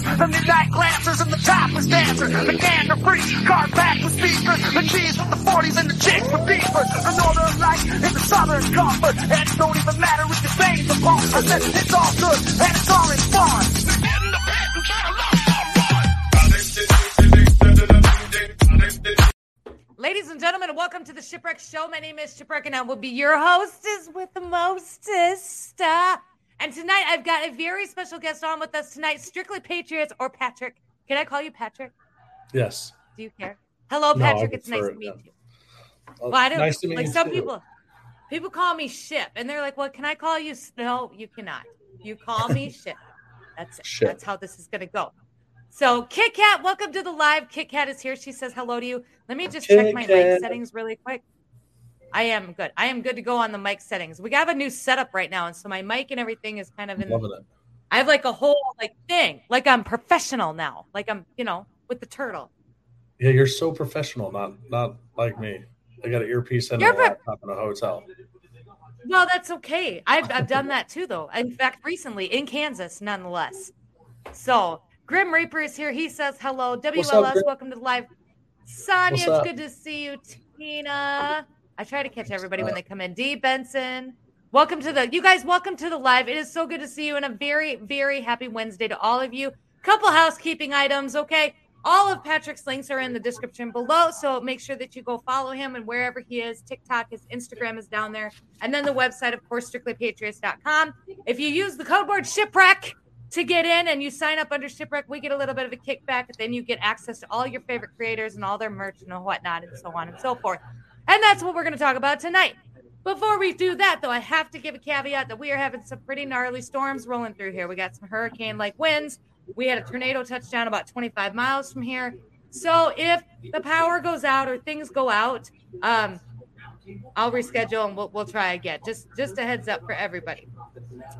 dancers, the midnight glancers, and the topless dancers. The gander free, car packed with speakers, the G's with the 40s and the chicks with beefers. The northern light and the southern comfort, and it don't even matter if your veins are said it's all good and it's all in fun. Ladies and gentlemen, welcome to the Shipwreck Show. My name is Shipwreck, and I will be your hostess with the mostest. Uh, and tonight, I've got a very special guest on with us tonight, Strictly Patriots or Patrick. Can I call you Patrick? Yes. Do you care? Hello, No, Patrick. it's nice prefer to meet yeah. you. Well, I don't nice to meet like you some too. people. People call me Ship, and they're like, "Well, can I call you?" No, you cannot. You call me Ship. That's it. Ship. That's how this is gonna go. So, Kit Kat, welcome to the live. Kit Kat is here. She says hello to you. Let me just check Kit my mic Kat. settings really quick. I am good. I am good to go on the mic settings. We have a new setup right now, and so my mic and everything is kind of in. It. I have like a whole like thing, like I'm professional now, like I'm, you know, with the turtle. Yeah, you're so professional, not not like me. I got an earpiece and You're pro- laptop in a hotel. Well, that's okay. I've, I've done that too, though. In fact, recently in Kansas, nonetheless. So, Grim Reaper is here. He says hello. What's up, WLS, welcome to the live. Sonia, it's good to see you. Tina, I try to catch everybody when uh, they come in. D Benson, welcome to the. You guys, welcome to the live. It is so good to see you, and a very, very happy Wednesday to all of you. Couple housekeeping items, okay? All of Patrick's links are in the description below, so make sure that you go follow him and wherever he is. TikTok, his Instagram is down there, and then the website, of course, strictlypatriots.com. If you use the code word shipwreck to get in and you sign up under shipwreck, we get a little bit of a kickback. Then you get access to all your favorite creators and all their merch and whatnot, and so on and so forth. And that's what we're going to talk about tonight. Before we do that, though, I have to give a caveat that we are having some pretty gnarly storms rolling through here. We got some hurricane like winds. We had a tornado touchdown about 25 miles from here. So if the power goes out or things go out, um, I'll reschedule and we'll, we'll try again. Just just a heads up for everybody.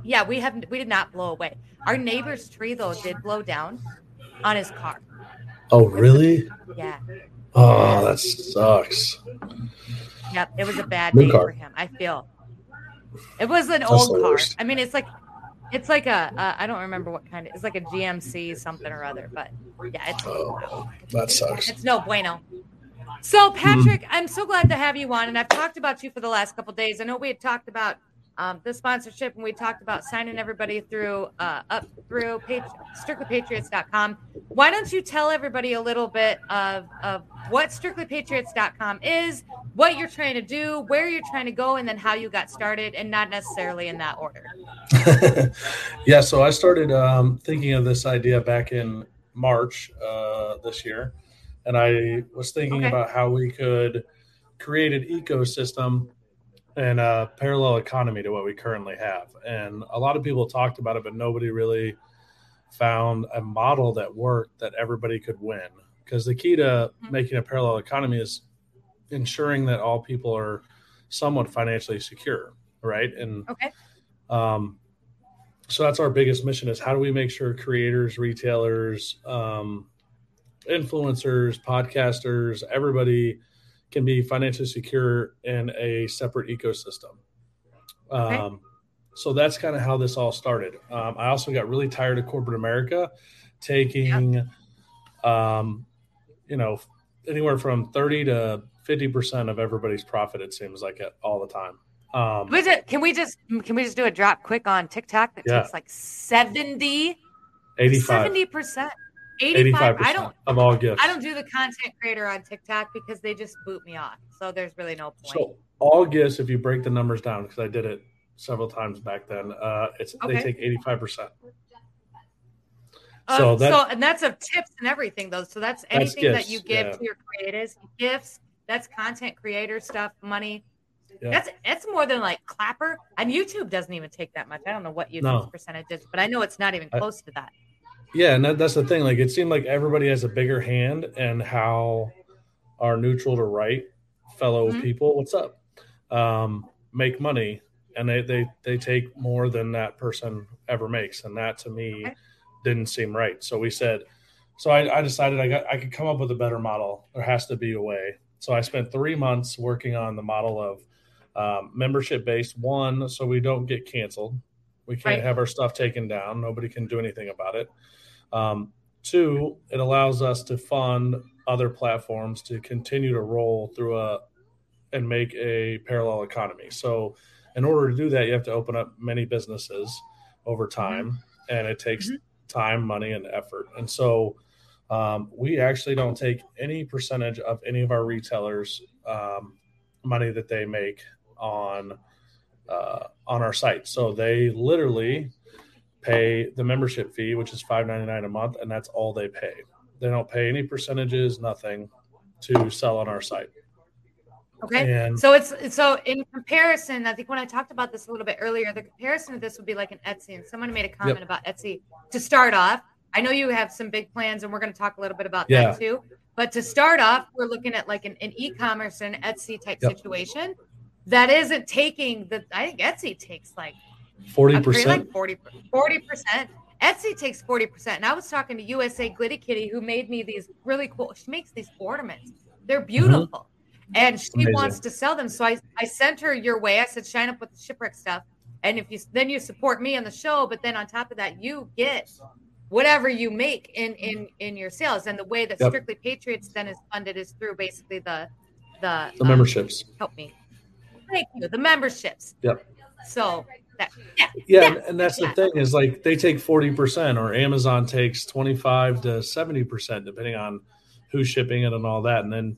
Yeah, we haven't we did not blow away. Our neighbor's tree though did blow down on his car. Oh, really? Yeah. Oh, that sucks. Yep, it was a bad New day car. for him. I feel it was an That's old car. worst. I mean, it's like it's like a uh, I don't remember what kind of it's like a GMC something or other, but yeah, it's Oh, that sucks. it's no bueno. So Patrick, I'm so glad to have you on, and I've talked about you for the last couple days. I know we had talked about um, the sponsorship, and we talked about signing everybody through uh, up through page, strictlypatriots.com. Why don't you tell everybody a little bit of of what strictlypatriots.com is, what you're trying to do, where you're trying to go, and then how you got started, and not necessarily in that order. yeah, so I started um, thinking of this idea back in March uh, this year, and I was thinking Okay. about how we could create an ecosystem and a parallel economy to what we currently have. And a lot of people talked about it, but nobody really found a model that worked that everybody could win. Because the key to Mhm. making a parallel economy is ensuring that all people are somewhat financially secure, right? And Okay. um, so that's our biggest mission is how do we make sure creators retailers um, influencers podcasters everybody can be financially secure in a separate ecosystem Okay. um, so that's kind of how this all started um, i also got really tired of corporate america taking um, you know anywhere from 30 to 50% of everybody's profit it seems like it all the time um, Can we just can we just, can we just do a drop quick on TikTok that Yeah. takes like 70 85 percent, eighty-five. 85% I don't, of all gifts. I don't do the content creator on TikTok because they just boot me off. So there's really no point. So all gifts, if you break the numbers down, because I did it several times back then, uh, it's Okay. they take eighty five percent. Uh, so so, and that's of tips and everything though. So that's That's anything that you give yeah. to your creators, gifts. That's content creator stuff, money. Yeah. That's it's more than like Clapper and YouTube doesn't even take that much. I don't know what YouTube's No. percentage is, but I know it's not even I- close to that. Yeah, and that, that's the thing. Like it seemed like everybody has a bigger hand and how our neutral to right fellow Mhm. people, what's up, um, make money, and they, they they take more than that person ever makes, and that to me Okay. didn't seem right. So we said, so I, I decided I got I could come up with a better model. There has to be a way. So I spent three months working on the model of um, membership based one, so we don't get canceled. We can't Right. have our stuff taken down. Nobody can do anything about it. Um, two, it allows us to fund other platforms to continue to roll through a and make a parallel economy. So, in order to do that, you have to open up many businesses over Mm-hmm. time, and it takes time, money, and effort. And so, um, we actually don't take any percentage of any of our retailers' um, money that they make on uh, on our site. So they literally pay the membership fee, which is five ninety nine a month, and that's all they pay. They don't pay any percentages, nothing, to sell on our site. Okay. And So it's so in comparison, I think when I talked about this a little bit earlier, the comparison of this would be like an Etsy, and someone made a comment about Etsy to start off. I know you have some big plans, and we're going to talk a little bit about Yeah. that too. But to start off, we're looking at like an, an e-commerce and Etsy type Yep. situation that isn't taking the. I think Etsy takes like forty percent. 40 percent. Etsy takes forty percent. And I was talking to USA Glitty Kitty, who made me these really cool. She makes these ornaments. They're beautiful, and she Mm-hmm. Amazing. wants to sell them. So I I sent her your way. I said, shine up with the shipwreck stuff, and if you then you support me on the show, but then on top of that, you get whatever you make in in in your sales. And the way that Yep. Strictly Patriots then is funded is through basically the the The um, memberships. help me. Thank you. The memberships. Yep. So that yeah. Yeah, Yeah, and- and that's the thing is like they take forty percent, or Amazon takes twenty five to seventy percent, depending on who's shipping it and all that. And then,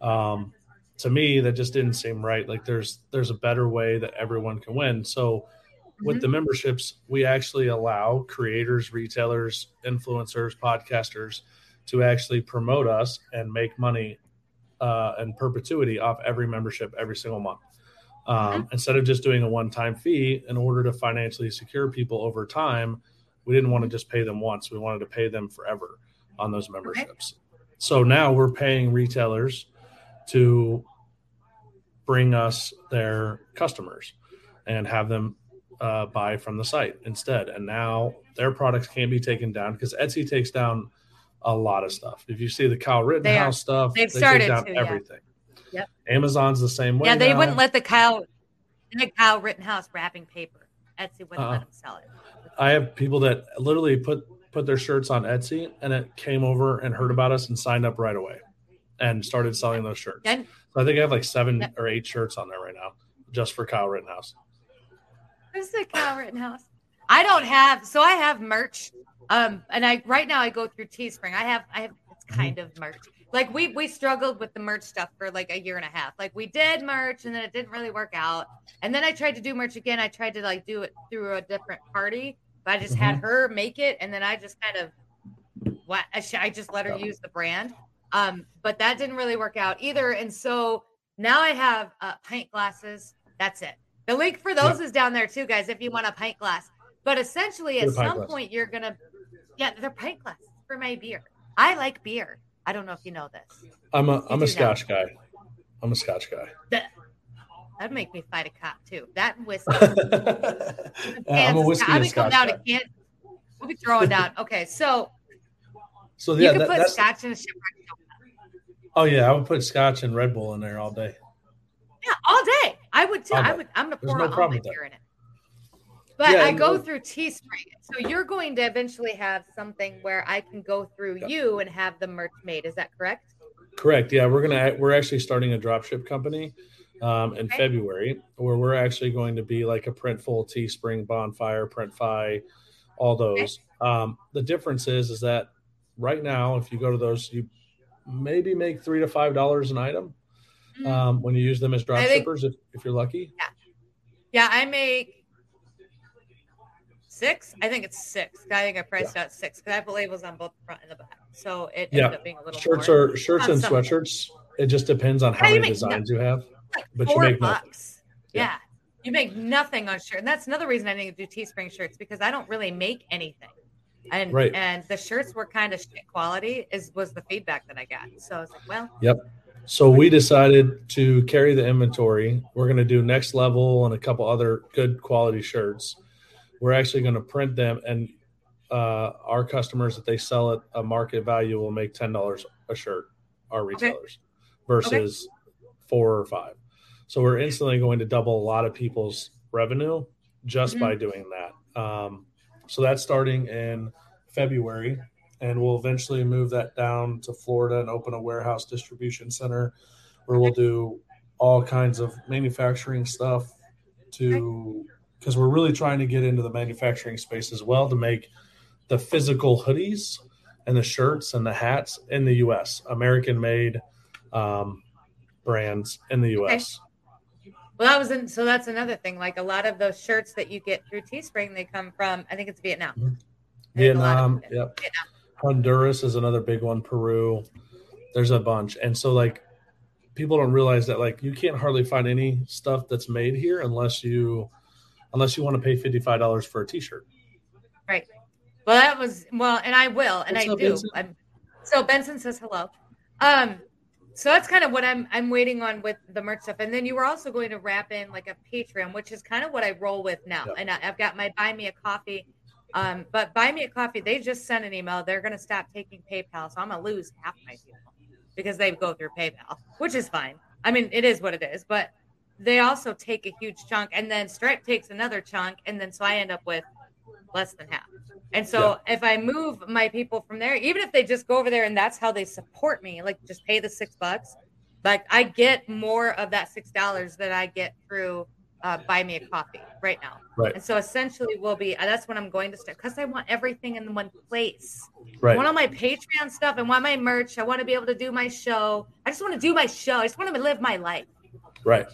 um, to me, that just didn't seem right. Like there's there's a better way that everyone can win. So with Mhm. the memberships, we actually allow creators, retailers, influencers, podcasters to actually promote us and make money uh, in perpetuity off every membership every single month. Um, Instead of just doing a one time fee, in order to financially secure people over time, we didn't want to just pay them once. We wanted to pay them forever on those memberships. So now we're paying retailers to bring us their customers and have them uh, buy from the site instead. And now their products can't be taken down because Etsy takes down a lot of stuff. If you see the Kyle. Rittenhouse stuff, They've they started take down to, everything. Yep. Amazon's the same way. Yeah, they now. wouldn't let the Kyle, the Kyle Rittenhouse wrapping paper. Etsy wouldn't Uh-uh. let them sell it. I have people that literally put put their shirts on Etsy and it came over and heard about us and signed up right away and started selling those shirts. And So I think I have like seven Yep. or eight shirts on there right now just for Kyle Rittenhouse. who's the Kyle Rittenhouse? I don't have. So I have merch. Um, and I right now I go through Teespring. I have I have it's Mm-hmm. kind of merch. Like we we struggled with the merch stuff for like a year and a half. Like we did merch and then it didn't really work out. And then I tried to do merch again. I tried to like do it through a different party, but I just had Mm-hmm. her make it and then I just kind of what I just let her use the brand. Um, but that didn't really work out either. And so now I have uh, pint glasses. That's it. The link for those is down there too, guys. If you want a pint glass, but essentially at Get a pint some glass. point you're gonna, yeah, they're pint glasses for my beer. I like beer. I don't know if you know this. I'm a I'm do a know. Scotch guy. I'm a Scotch guy. That that'd make me fight a cop too. That whiskey. I'm a whiskey be coming Scotch down guy. to Kansas. We'll be throwing down. Okay, so So you can that, put that's scotch in a shipwreck. oh yeah, I would put Scotch and Red Bull in there all day. Yeah, all day. I would too. I would. I'm gonna There's pour no all my beer in it. But Yeah, I go look- through Teespring, so you're going to eventually have something where I can go through Yeah. you and have the merch made. Is that correct? Correct. Yeah, we're gonna we're actually starting a dropship company um, in Okay. February where we're actually going to be like a Printful, Teespring, Bonfire, Printify, all those. Um, the difference is is that right now, if you go to those, you maybe make three to five dollars an item Mm. um, when you use them as drop think- shippers. If, if you're lucky, Yeah. Yeah, I make six. I think it's six. I think I priced out six because I have labels on both the front and the back. So it Yeah. ended up being a little shirts more. Shirts are shirts and some of them. sweatshirts. It just depends on how Yeah, you many make no- designs you have. like but you make nothing. bucks. Yeah. Yeah. You make nothing on shirt. And that's another reason I didn't do Teespring shirts because I don't really make anything. And Right. and the shirts were kind of shit quality is was the feedback that I got. So I was like, well, yep. So we decided to carry the inventory. We're going to do next level and a couple other good quality shirts. We're actually going to print them, and uh, our customers, that they sell at a market value, will make ten dollars a shirt. Our retailers versus four or five. So we're instantly going to double a lot of people's revenue just Mhm. by doing that. Um, so that's starting in February, and we'll eventually move that down to Florida and open a warehouse distribution center where we'll do all kinds of manufacturing stuff to because we're really trying to get into the manufacturing space as well to make the physical hoodies and the shirts and the hats in the US, American made um, brands in the US. Okay. Well, that was in, so that's another thing. Like a lot of those shirts that you get through Teespring, they come from I think it's Vietnam. Mm-hmm. Vietnam, yep. Vietnam. Honduras is another big one. Peru, there's a bunch, and so like people don't realize that like you can't hardly find any stuff that's made here unless you unless you want to pay fifty five dollars for a t shirt. Right. Well, that was well, and I will, and What's I up, do. I'm, so Benson says hello. Um, so that's kind of what I'm I'm waiting on with the merch stuff, and then you were also going to wrap in like a Patreon, which is kind of what I roll with now. Yeah. And I, have got my Buy Me a Coffee, um, but Buy Me a Coffee, they just sent an email. They're going to stop taking PayPal, so I'm gonna lose half my people because they go through PayPal, which is fine. I mean, it is what it is, but they also take a huge chunk, and then Stripe takes another chunk, and then so I end up with less than half. And so yeah. if I move my people from there, even if they just go over there and that's how they support me, like just pay the six bucks, like I get more of that six dollars that I get through uh, buy me a coffee right now. Right. And so essentially we'll be that's when I'm going to start because I want everything in one place. Right. I want all my Patreon stuff. I want my merch. I want to be able to do my show. I just want to do my show. I just want to live my life. Right.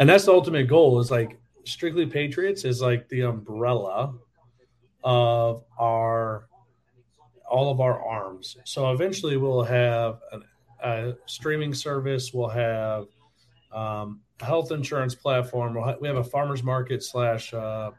And that's the ultimate goal is like strictly patriots is like the umbrella of our all of our arms. So eventually we'll have an, a streaming service. We'll have um, a health insurance platform. We'll ha- we have a farmers market slash uh,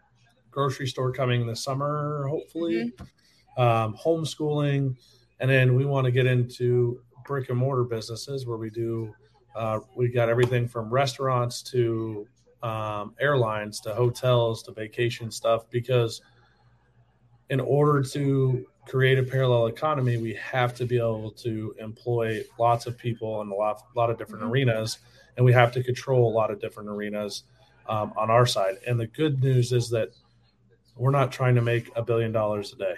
grocery store coming this summer, hopefully. Mm-hmm. Um, homeschooling, and then we want to get into brick and mortar businesses where we do. Uh, we got everything from restaurants to um, airlines to hotels to vacation stuff because in order to create a parallel economy, we have to be able to employ lots of people in a lot, lot of different mm-hmm. arenas, and we have to control a lot of different arenas um, on our side. And the good news is that we're not trying to make a billion dollars a day.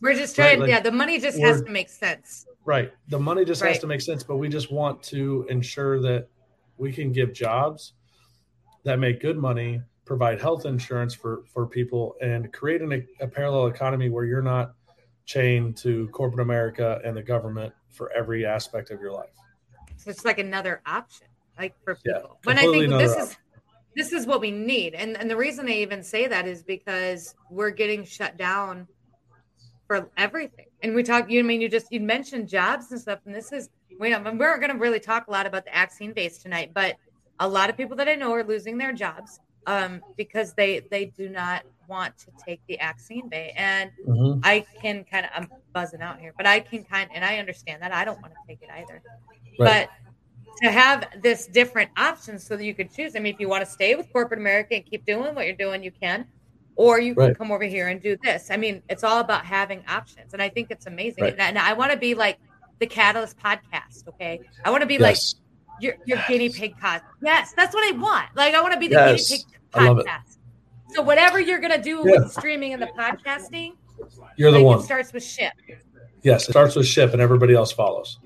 we're just trying, right? like, yeah, the money just has to make sense. Right. The money just right. has to make sense, but we just want to ensure that we can give jobs that make good money provide health insurance for for people and create an, a parallel economy where you're not chained to corporate America and the government for every aspect of your life. So it's like another option, like for people. Yeah, but I think this option. is this is what we need, and and the reason I even say that is because we're getting shut down for everything. And we talk, you I mean you just you mentioned jobs and stuff, and this is we know we're going to really talk a lot about the vaccine base tonight, but a lot of people that I know are losing their jobs um, because they they do not want to take the vaccine bay. And mm-hmm. I can kind of I'm buzzing out here, but I can kind and I understand that I don't want to take it either. Right. But to have this different options so that you could choose. I mean, if you want to stay with corporate America and keep doing what you're doing, you can, or you right. can come over here and do this. I mean, it's all about having options, and I think it's amazing. Right. And, and, I want to be like the Catalyst podcast. Okay, I want to be yes. like your your yes. guinea pig podcast. Yes, that's what I want. Like I want to be the yes. guinea pig podcast. So whatever you're gonna do yeah. with streaming and the podcasting, you're the one. It starts with ship. Yes, it starts with ship, and everybody else follows.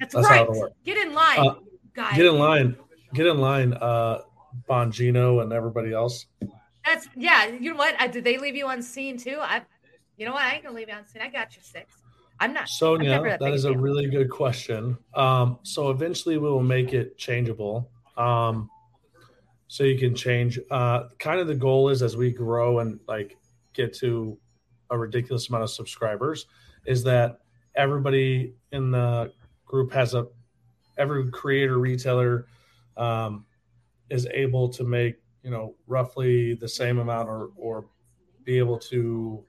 That's, That's right. Get in line, uh, guys. Get in line. Get in line, uh, Bongino and everybody else. That's yeah. You know what? I, did they leave you on seen too? I, you know what? I ain't gonna leave you on seen. I got your six. I'm not. Sonia, that, that is a really good question. Um, so eventually we will make it changeable. Um, so you can change. Uh, kind of the goal is as we grow and like get to a ridiculous amount of subscribers, is that everybody in the group has a every creator retailer um, is able to make you know roughly the same amount or or be able to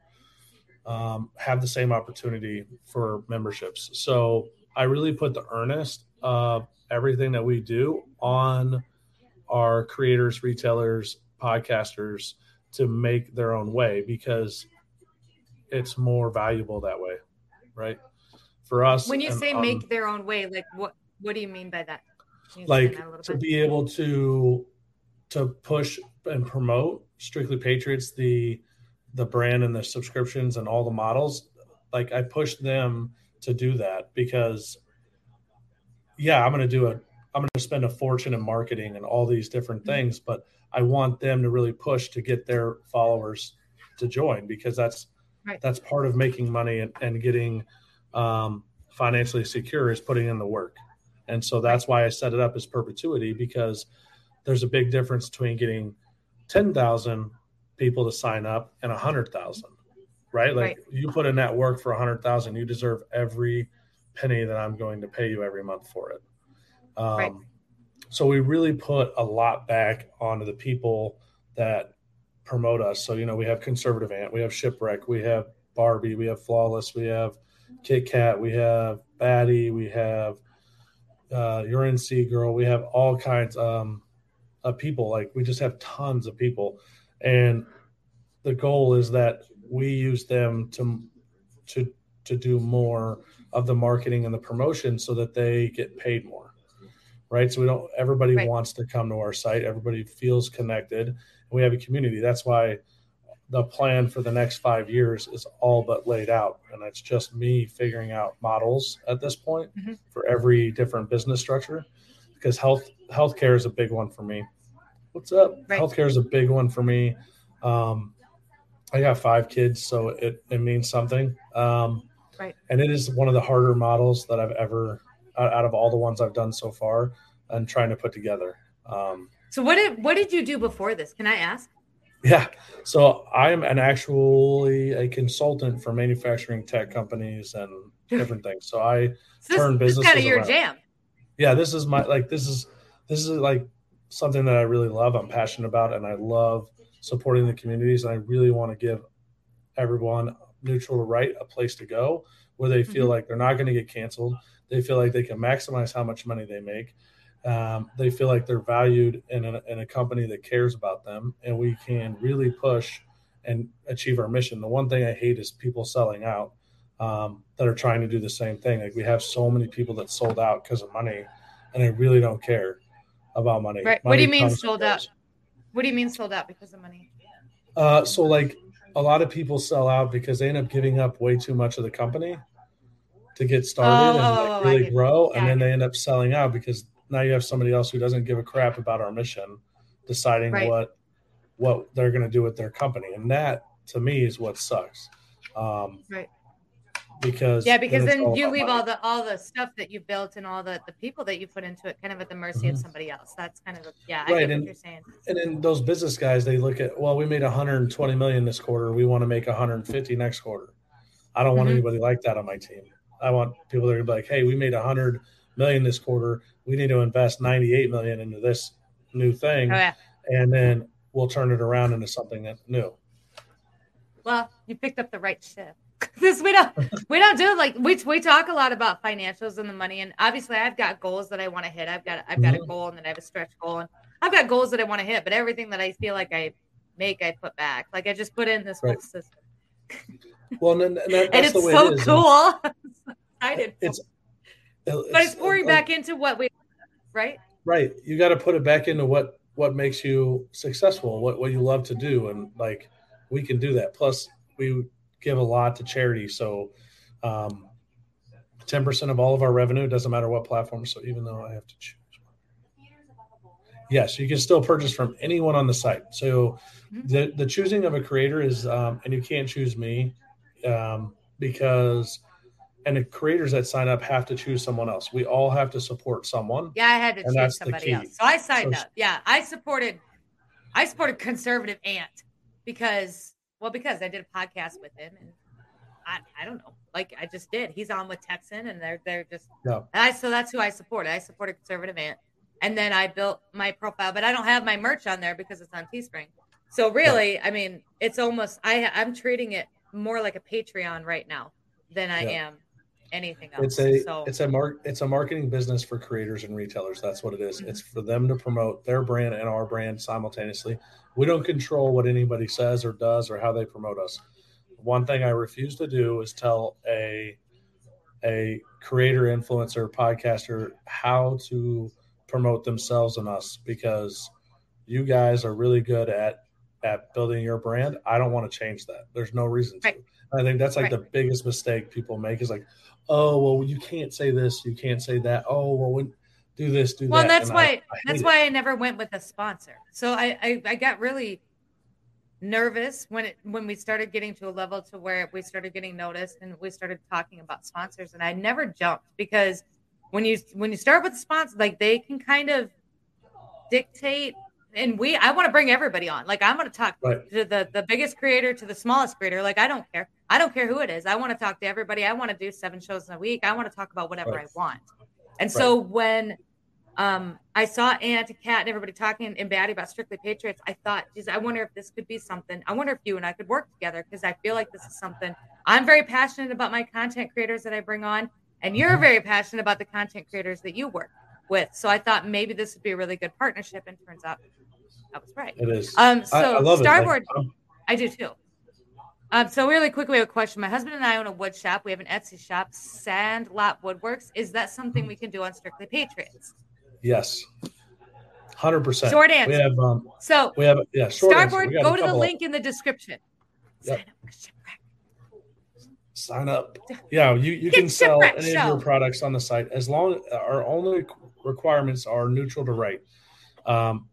um, have the same opportunity for memberships. So I really put the earnest of everything that we do on our creators, retailers, podcasters to make their own way because it's more valuable that way, right? For us, when you say um, make their own way, like what what do you mean by that? Like to be able to to push and promote strictly patriots the the brand and the subscriptions and all the models like I push them to do that because yeah, I'm going to do a I'm going to spend a fortune in marketing and all these different Mm-hmm. things, but I want them to really push to get their followers to join because that's Right. that's part of making money and, and getting um, financially secure is putting in the work. And so that's why I set it up as perpetuity because there's a big difference between getting 10,000 people to sign up and 100,000, right? Like Right. you put in that work for 100,000, you deserve every penny that I'm going to pay you every month for it. Um, Right. So we really put a lot back onto the people that promote us. So, you know, we have Conservative Ant, we have Shipwreck, we have Barbie, we have Flawless, we have Kit Kat, we have Batty, we have uh, Urine Sea Girl, we have all kinds um, of people. Like we just have tons of people, and the goal is that we use them to to to do more of the marketing and the promotion so that they get paid more right so we don't everybody Right. wants to come to our site everybody feels connected and we have a community that's why the plan for the next five years is all but laid out and it's just me figuring out models at this point Mhm. for every different business structure because health healthcare is a big one for me what's up Right. healthcare is a big one for me um, i got five kids so it, it means something um, Right. and it is one of the harder models that i've ever out of all the ones i've done so far and trying to put together um, So what did what did you do before this? Can I ask? yeah. So I'm an actually a consultant for manufacturing tech companies and different things. So I So Turn this, is kind of your around. jam. yeah, this is my like this is this is like something that I really love. I'm passionate about and I love supporting the communities and I really want to give everyone neutral to right a place to go where they feel Mhm. like they're not going to get canceled. They feel like they can maximize how much money they make. Um, they feel like they're valued in a, in a company that cares about them, and we can really push and achieve our mission. The one thing I hate is people selling out um, that are trying to do the same thing. Like we have so many people that sold out because of money, and I really don't care about money. Right. What do you mean sold out? What do you mean sold out because of money? Uh, so like a lot of people sell out because they end up giving up way too much of the company to get started Oh, and oh, like oh, really grow, yeah, and then they end up selling out because now you have somebody else who doesn't give a crap about our mission, deciding Right. what what they're going to do with their company, and that to me is what sucks. Um, Right. Because Yeah, because it's then you leave money. all the all the stuff that you built and all the the people that you put into it kind of at the mercy of Mhm. somebody else. That's kind of a, yeah, I Right, and- you're saying. and then those business guys they look at well we made 120 million this quarter we want to make 150 next quarter i don't want Mhm. anybody like that on my team i want people that are like hey we made 100 million this quarter we need to invest 98 million into this new thing Oh yeah. and then we'll turn it around into something that's new Well, you picked up the right ship. this we don't we don't do like we we talk a lot about financials and the money, and obviously I've got goals that I want to hit. I've got I've got a Mhm. goal, and then I have a stretch goal, and I've got goals that I want to hit. But everything that I feel like I make, I put back. Like I just put in this whole system, well and, and that, that's and it's the way so it is. cool. Excited, it's, but it's pouring like- back into what we right. right you got to put it back into what what makes you successful what what you love to do and like we can do that plus we give a lot to charity so um 10% of all of our revenue doesn't matter what platform so even though i have to choose yes you can still purchase from anyone on the site so Mhm. the the choosing of a creator is um and you can't choose me um because and the creators that sign up have to choose someone else we all have to support someone Yeah, I had to choose somebody else. So I signed So- up. Yeah, I supported I supported conservative ant because well, because I did a podcast with him and I, I don't know. Like I just did. He's on with Texan and they're they're just Yeah. and I so that's who I support. I support a conservative ant. And then I built my profile, but I don't have my merch on there because it's on Teespring. So really, I mean, it's almost I I'm treating it more like a Patreon right now than I am anything else. It's a so it's a mark it's a marketing business for creators and retailers. That's what it is. Mhm. It's for them to promote their brand and our brand simultaneously. We don't control what anybody says or does or how they promote us. One thing I refuse to do is tell a a creator, influencer, podcaster how to promote themselves and us because you guys are really good at at building your brand, I don't want to change that. There's no reason to. Right. I think that's like Right. the biggest mistake people make is like, oh well, you can't say this, you can't say that. Oh well, when, do this, do Well, that. Well that's And why I hate that's it. why I never went with a sponsor. So I, I I got really nervous when it when we started getting to a level to where we started getting noticed and we started talking about sponsors and I never jumped because when you when you start with a sponsor like they can kind of dictate and we I want to bring everybody on. Like I'm going to talk Right. to the the biggest creator to the smallest creator. Like I don't care. I don't care who it is. I want to talk to everybody. I want to do seven shows in a week. I want to talk about whatever Right. I want. And so when um, I saw Ant and Kat and everybody talking in Batty about Strictly Patriots, I thought, geez, I wonder if this could be something. I wonder if you and I could work together because I feel like this is something I'm very passionate about my content creators that I bring on, and you're Mm-hmm. very passionate about the content creators that you work with. So I thought maybe this would be a really good partnership, and turns out I was right. It is. Um, so I, I love Starboard, it. I'm- I do too. Um, so really quickly, we have a question. My husband and I own a wood shop. We have an Etsy shop, Sandlot Woodworks. Is that something we can do on Strictly Patriots? yes, hundred percent. Short answer. We have um, So we have yeah. Starboard, got go to the link in the description. Yep. Sign up sign up. Yeah, you, you Get can sell any of your products on the site as long our only requirements are neutral to right. Um,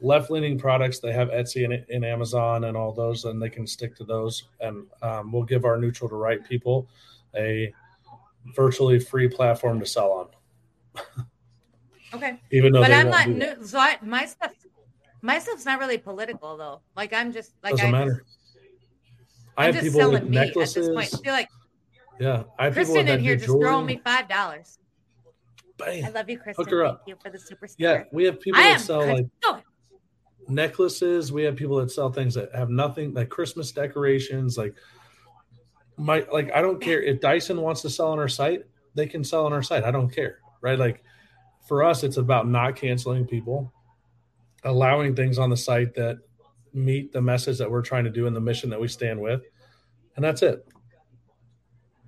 left leaning products they have Etsy and, and Amazon and all those, and they can stick to those. And um, we'll give our neutral to right people a virtually free platform to sell on, Okay, even though but I'm not new. So I, my stuff, my stuff's not really political though. Like I'm just like Doesn't I matter. I I'm have just people with selling meat at necklaces. this point. I feel like Yeah, I have people Kristen in here just jewelry. throwing me five dollars. Bam. I love you, Kristen. her Thank up. you for the super Yeah, we have people I that sell Kristen. like necklaces. We have people that sell things that have nothing, like Christmas decorations. Like my, like I don't care if Dyson wants to sell on our site, they can sell on our site. I don't care, right? Like for us, it's about not canceling people, allowing things on the site that meet the message that we're trying to do and the mission that we stand with, and that's it.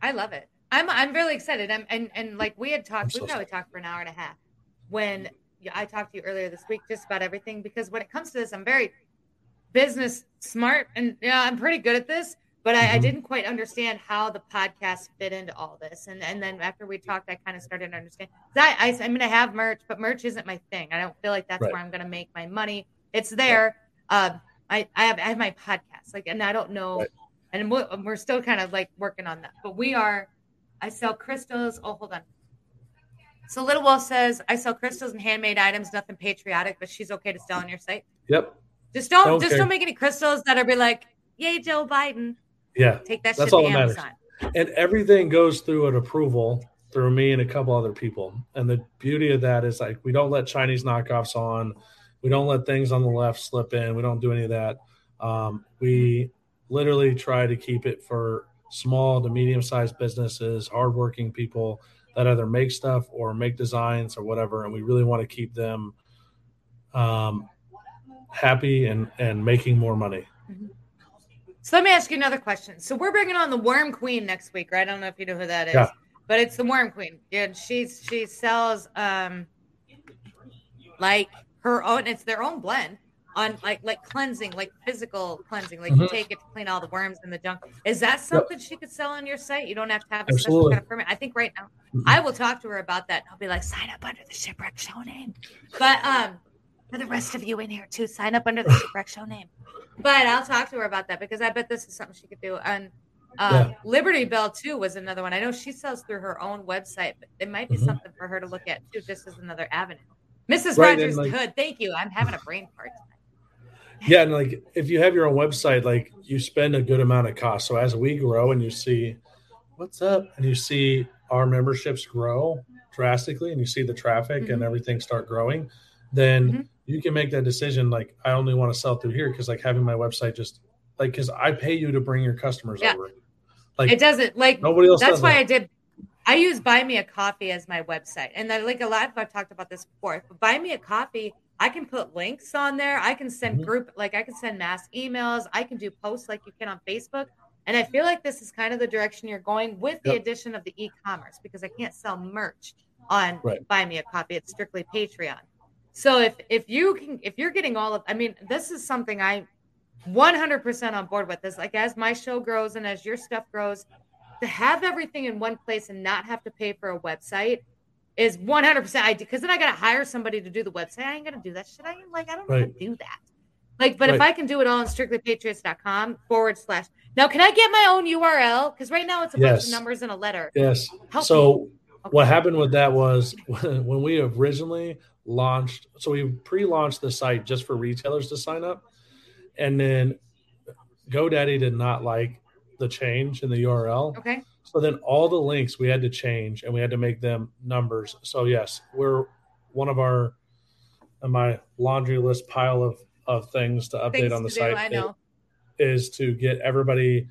I love it. I'm I'm really excited. I'm and and like we had talked, we so probably talked for an hour and a half when I talked to you earlier this week just about everything because when it comes to this, I'm very business smart and yeah, I'm pretty good at this. But I, I didn't quite understand how the podcast fit into all this, and and then after we talked, I kind of started to understand. I, I I'm gonna have merch, but merch isn't my thing. I don't feel like that's Right. where I'm gonna make my money. It's there. Um, I I have I have my podcast, like, and I don't know, Right. and we're, we're still kind of like working on that. But we are. I sell crystals. Oh, hold on. So Little Wolf says I sell crystals and handmade items, nothing patriotic, but she's okay to sell on your site. Yep. Just don't Don't just don't make any crystals that are be like, yay, Joe Biden. Yeah. Take that That's shit all to that matters. Amazon. and everything goes through an approval through me and a couple other people. And the beauty of that is like we don't let Chinese knockoffs on, we don't let things on the left slip in, we don't do any of that. Um, we literally try to keep it for small to medium sized businesses, hardworking people that either make stuff or make designs or whatever, and we really want to keep them um, happy and and making more money. So let me ask you another question. So we're bringing on the Worm Queen next week, right? I don't know if you know who that is, Yeah. but it's the Worm Queen. Yeah, she's she sells um like her own. It's their own blend on like like cleansing, like physical cleansing. Like you Mhm. take it to clean all the worms and the junk. Is that something she could sell on your site? You don't have to have a special kind of permit. I think right now Mhm. I will talk to her about that. I'll be like, sign up under the shipwreck show name. But um, for the rest of you in here too, sign up under the shipwreck show name. But I'll talk to her about that because I bet this is something she could do. And uh, Liberty Bell too was another one. I know she sells through her own website, but it might be Mhm. something for her to look at too, just as another avenue. Mrs. Right, and, Rogers like- Hood, thank you. I'm having a brain fart. Yeah, and like if you have your own website, like you spend a good amount of cost. So as we grow and you see what's up, and you see our memberships grow drastically, and you see the traffic and Mhm. everything start growing, then Mhm. you can make that decision. Like I only want to sell through here because like having my website just like because I pay you to bring your customers Yeah. over. Like It doesn't like nobody else. that's why that. I did. I use Buy Me a Coffee as my website, and then like a lot of I've talked about this before. But Buy Me a Coffee, I can put links on there. I can send Mhm. group like I can send mass emails. I can do posts like you can on Facebook. And I feel like this is kind of the direction you're going with the addition of the e-commerce because I can't sell merch on Right. Buy Me a Coffee. It's strictly Patreon. So if if you can if you're getting all of I mean this is something I 100% on board with this. Like as my show grows and as your stuff grows, to have everything in one place and not have to pay for a website is 100% I because then I got to hire somebody to do the website. I ain't going to do that shit. I ain't like, I don't know how to do that. Like, but if I can do it all on strictlypatriots.com forward slash. Now, can I get my own URL? Because right now it's a bunch of numbers and a letter. Yes. Help so Okay. what happened with that was when we originally launched so we pre-launched the site just for retailers to sign up and then godaddy did not like the change in the url Okay. So then all the links we had to change and we had to make them numbers so yes we're one of our on my laundry list pile of of things to update Things on the to do, site I know. is to get everybody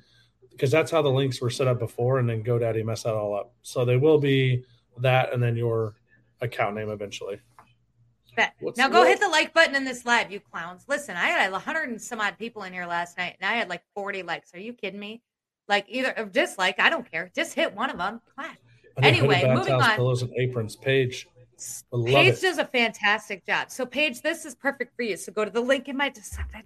because that's how the links were set up before, and then GoDaddy messed that all up. So they will be that, and then your account name eventually. Bet. What's now go word? hit the like button in this live, you clowns. Listen, I had a hundred and some odd people in here last night, and I had like forty likes. Are you kidding me? Like either or dislike, I don't care. Just hit one of them. Clap. Anyway, moving on. pillows, and aprons. Page, Paige it. does a fantastic job. So, Paige, this is perfect for you. So, go to the link in my description,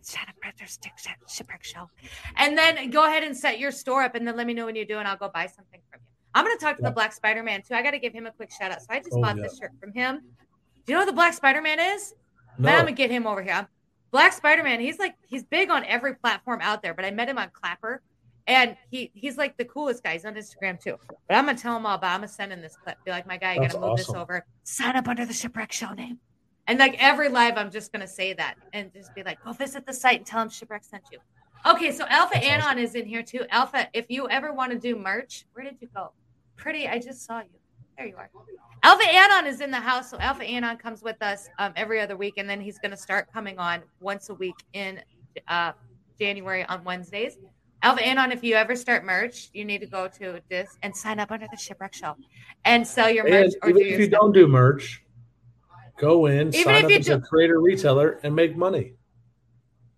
shipwreck show, and then go ahead and set your store up, and then let me know when you do, and I'll go buy something from you. I'm going to talk to Yeah. the Black Spider Man too. I got to give him a quick shout out. So, I just Oh, bought yeah. this shirt from him. Do you know what the Black Spider Man is? No, Man, I'm gonna get him over here. Black Spider Man. He's like he's big on every platform out there, but I met him on Clapper, and he he's like the coolest guy. He's on Instagram too. But I'm gonna tell him all about. I'm gonna send him this clip. Be like, my guy, you That's gotta move this over. Sign up under the shipwreck show name. And like every live, I'm just gonna say that and just be like, go visit the site and tell him shipwreck sent you. Okay, so Alpha That's Anon awesome. is in here too. Alpha, if you ever want to do merch, where did you go? Pretty, I just saw you. There you are. Alpha Anon is in the house, so Alpha Anon comes with us um, every other week, and then he's going to start coming on once a week in uh, January on Wednesdays. Alpha Anon, if you ever start merch, you need to go to this and sign up under the Shipwreck Show and sell your merch and or even if you stuff. don't do merch, go in, Even sign if up you as a do- creator retailer, and make money.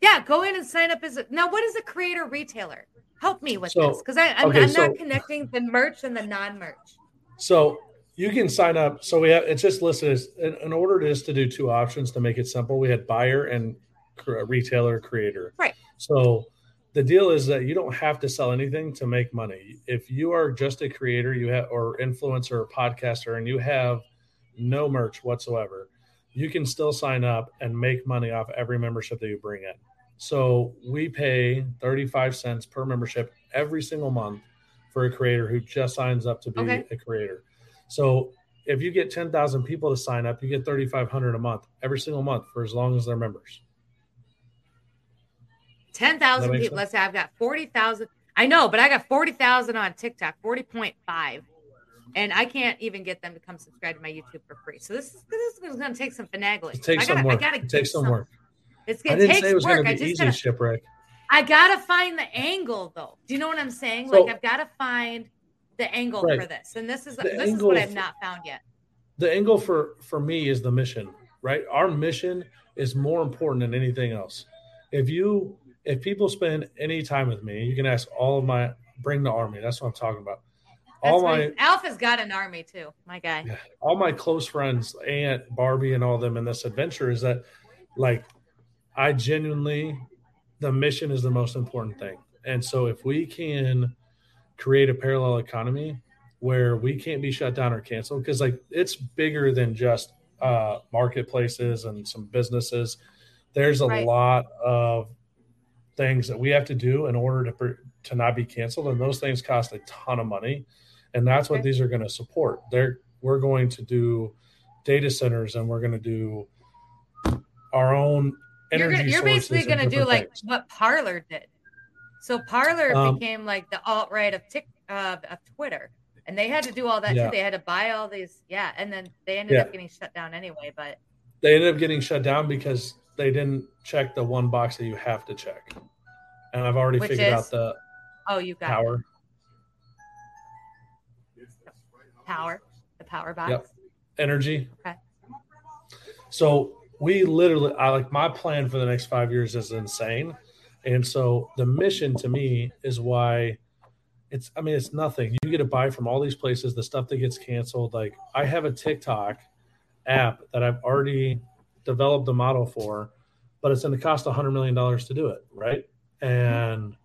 Yeah, go in and sign up as a now. What is a creator retailer? Help me with So, this because I'm, okay, I'm so- not connecting the merch and the non-merch. So you can sign up. So we have it's just listed as in, in order just to do two options to make it simple. We had buyer and cr- retailer creator. Right. So the deal is that you don't have to sell anything to make money. If you are just a creator, you have or influencer or podcaster, and you have no merch whatsoever, you can still sign up and make money off every membership that you bring in. So we pay 35 cents per membership every single month for a creator who just signs up to be Okay. a creator. So if you get 10,000 people to sign up, you get 3,500 a month every single month for as long as they're members. Ten That thousand makes people. sense. Let's say I've got forty thousand. I know, but I got forty thousand on TikTok, forty point five, and I can't even get them to come subscribe to my YouTube for free. So this is this is going to take some finagling. It takes I gotta, some work. I gotta It takes some work. It's I didn't say it was going to be easy, gotta, shipwreck. I gotta find the angle though. Do you know what I'm saying? So- like I've got to find the angle Right. for this, and this is The this is what I've not found yet. The angle for for me is the mission, right? Our mission is more important than anything else. If you if people spend any time with me, you can ask all of my bring the army. That's what I'm talking about. That's all my he- Alpha's got an army too. My guy. Yeah. all my close friends, Ant Barbie, and all them in this adventure is that, like, I genuinely, the mission is the most important thing. And so, if we can create a parallel economy where we can't be shut down or canceled, because like it's bigger than just uh, marketplaces and some businesses. There's a Right. lot of things that we have to do in order to to not be canceled, and those things cost a ton of money and that's what these are going to support. They're we're going to do data centers, and we're going to do our own You're, energy. gonna, you're basically going to do different like what Parler did. So Parler Um, became like the alt right of Tik uh, of Twitter, and they had to do all that Yeah. too. They had to buy all these, yeah, and then they ended Yeah. up getting shut down anyway. But they ended up getting shut down because they didn't check the one box that you have to check. And I've already Which figured is? out the oh, you got power. power, the power box. Yep. energy. Okay. So we literally, I like my plan for the next five years is insane, and so the mission to me is why it's. I mean, it's nothing. You get to buy from all these places the stuff that gets canceled. Like I have a TikTok app that I've already developed the model for, but it's going to cost a hundred million dollars to do it. Right. and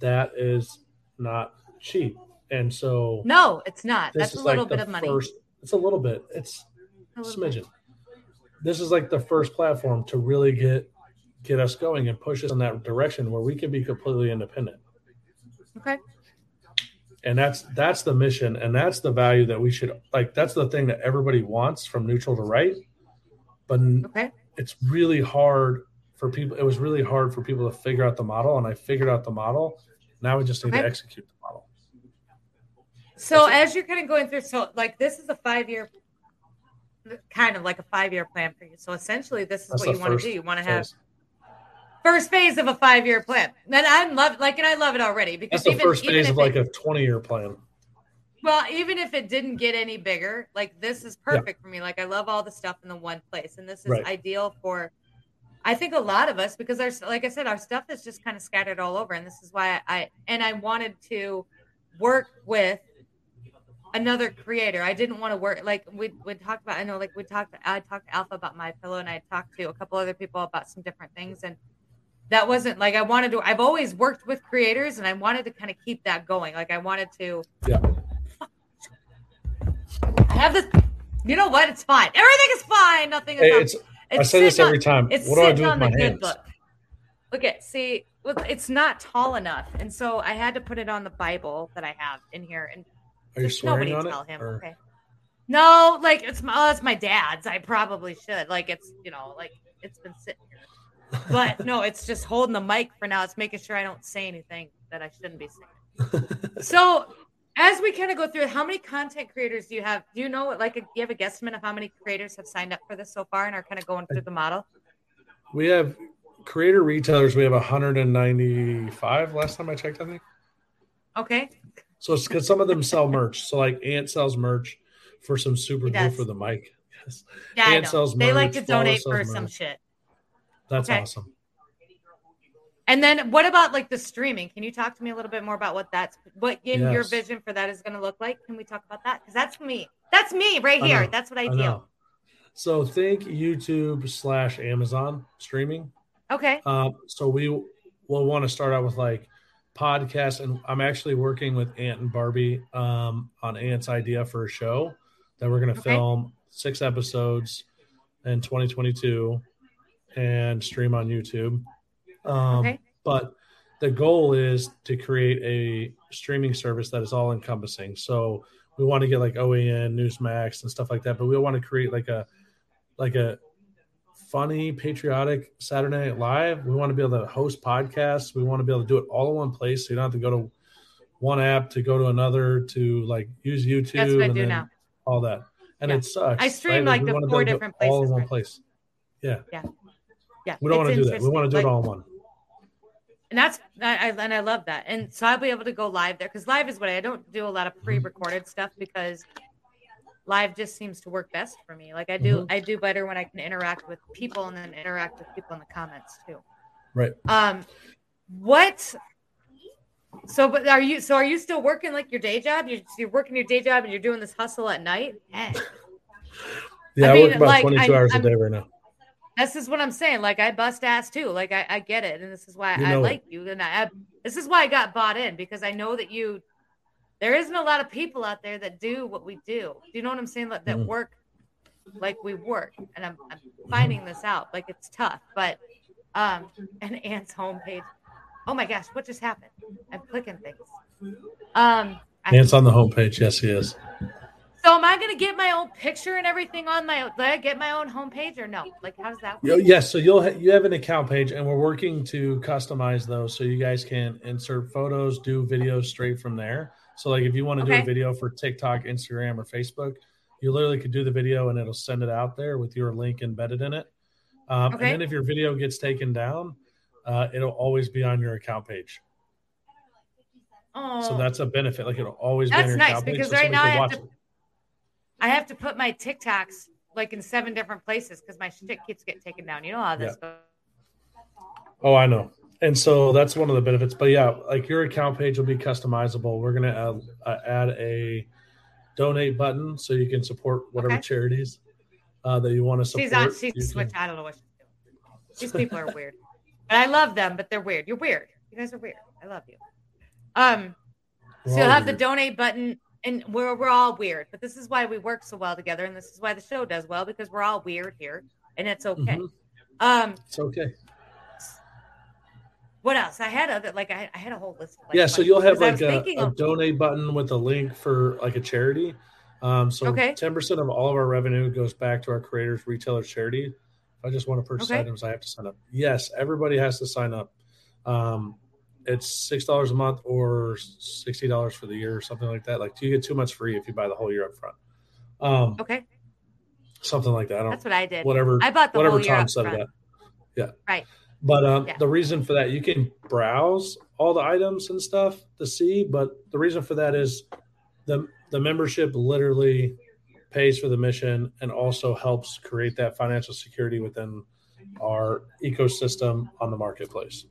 that is not cheap. And so No, it's not. That's a little like bit of money. first. It's a little bit. It's A little bit. smidgen. This is like the first platform to really get get us going and push us in that direction where we can be completely independent. Okay. And that's that's the mission and that's the value that we should like that's the thing that everybody wants from neutral to right. But Okay. it's really hard for people it was really hard for people to figure out the model and I figured out the model. Now we just need Okay. to execute the model. So as you're kind of going through, so like this is a five year, kind of like a five year plan for you. So essentially, this is That's what you want to do. You want to have first phase of a five year plan. And I love, like, and I love it already because That's the even, first even phase of like it, a 20 year plan. Well, even if it didn't get any bigger, like this is perfect for me. Like I love all the stuff in the one place, and this is Right. ideal for. I think a lot of us because there's like I said, our stuff is just kind of scattered all over, and this is why I and I wanted to work with another creator. I didn't want to work like we we talked about. I know like we talked. I talked to Alpha about my pillow, and I talked to a couple other people about some different things, and that wasn't like I wanted to. I've always worked with creators, and I wanted to kind of keep that going. Like I wanted to. Yeah. I have this. You know what? It's fine. Everything is fine. Nothing is. Hey, up. it's I say this sitting on- every time. it's What do I do with my hands? book. Look at see, it's not tall enough, and so I had to put it on the Bible that I have in here, and Are you swearing nobody on tell it? him. or- Okay. No, like it's my oh, it's my dad's. I probably should. Like it's you know like it's been sitting here, but no, it's just holding the mic for now. It's making sure I don't say anything that I shouldn't be saying. So as we kind of go through, how many content creators do you have? Do you know like a, you have a guesstimate of how many creators have signed up for this so far and are kind of going through the model? we have creator retailers. We have 195 last time I checked. I think Okay. so. It's because some of them sell merch. So like Ant sells merch for some super glue for the mic. Yes, Yeah, Ant sells they like to donate for sells some shit. that's Okay. awesome. And then what about like the streaming? Can you talk to me a little bit more about what that's what in your vision for that is going to look like? Can we talk about that? Because that's me. That's me right here. That's what I, I do. So think YouTube slash Amazon streaming. Okay. Um, so we will want to start out with like podcasts, and I'm actually working with Ant and Barbie um, on Ant's idea for a show that we're going to Okay. film six episodes in 2022 and stream on YouTube. Um, Okay. But the goal is to create a streaming service that is all encompassing. So we want to get like OAN, Newsmax, and stuff like that. But we want to create like a like a funny, patriotic Saturday Night Live. We want to be able to host podcasts. We want to be able to do it all in one place, so you don't have to go to one app to go to another to like use YouTube. That's what I and do then now. All that, and Yeah. it sucks. I stream, right? like, we the four be able to do different places. all in one place. Yeah, Yeah. Yeah. We don't it's want to do that. We want to do Like, it all in one. And that's I, I and I love that. And so I'll be able to go live there because live is what I, I don't do a lot of pre-recorded stuff because live just seems to work best for me. Like I do Mm-hmm. I do better when I can interact with people and then interact with people in the comments too. Right. Um what so but are you so are you still working like your day job? You're, you're working your day job and you're doing this hustle at night? Yeah, I, mean, work about like, 22 I- hours I'm- a day right now. This is what I'm saying. Like I bust ass too. Like I, I get it, and this is why You I know it. like you. And I, I, this is why I got bought in because I know that you. There isn't a lot of people out there that do what we do. Do you know what I'm saying? That, that Mhm. work like we work, and I'm, I'm finding this out. Like it's tough, but um, and Ant's homepage. Oh my gosh, what just happened? I'm clicking things. Um, I- Ant's on the homepage. Yes, he is. So am I gonna get my own picture and everything on my? Do I get my own homepage or no? Like how does that? Work? Yes, so you'll ha- you have an account page, and we're working to customize those so you guys can insert photos, do videos straight from there. So, like, if you want to do a video for TikTok, Instagram, or Facebook, you literally could do the video, and it'll send it out there with your link embedded in it. Um, Okay. And then if your video gets taken down, uh, it'll always be on your account page. Oh, So that's a benefit. Like it'll always be That's on your nice, account page. because so right now I have to- it. I have to put my TikToks like in seven different places because my shit keeps getting taken down. You know how this goes. Oh, I know. And so that's one of the benefits. But yeah, like your account page will be customizable. We're going to add, uh, add a donate button so you can support whatever Okay. charities uh, that you want to support. She's on. She's You switched. can- I don't know what she's doing. These people are weird. But I love them, but they're weird. You're weird. You guys are weird. I love you. Um, We're so you'll have the donate button, and we're we're all weird. But this is why we work so well together, and this is why the show does well because we're all weird here, and it's okay. Mhm. Um, It's okay. what else? I had other like I, I had a whole list. Of, like, yeah, so you'll have like a, a of- donate button with a link for like a charity. Um, so Okay. 10% of all of our revenue goes back to our creators, retailers, charity. If I just want to purchase Okay. items, I have to sign up. Yes, everybody has to sign up. Um, it's six dollars a month or sixty dollars for the year or something like that. Like do you get too much free if you buy the whole year up front. Um, okay, something like that. I don't that's what I did. whatever I bought the whatever whole year Tom said of front. that. Yeah. Right. But um, Yeah. the reason for that, you can browse all the items and stuff to see, but the reason for that is the the membership literally pays for the mission and also helps create that financial security within our ecosystem on the marketplace.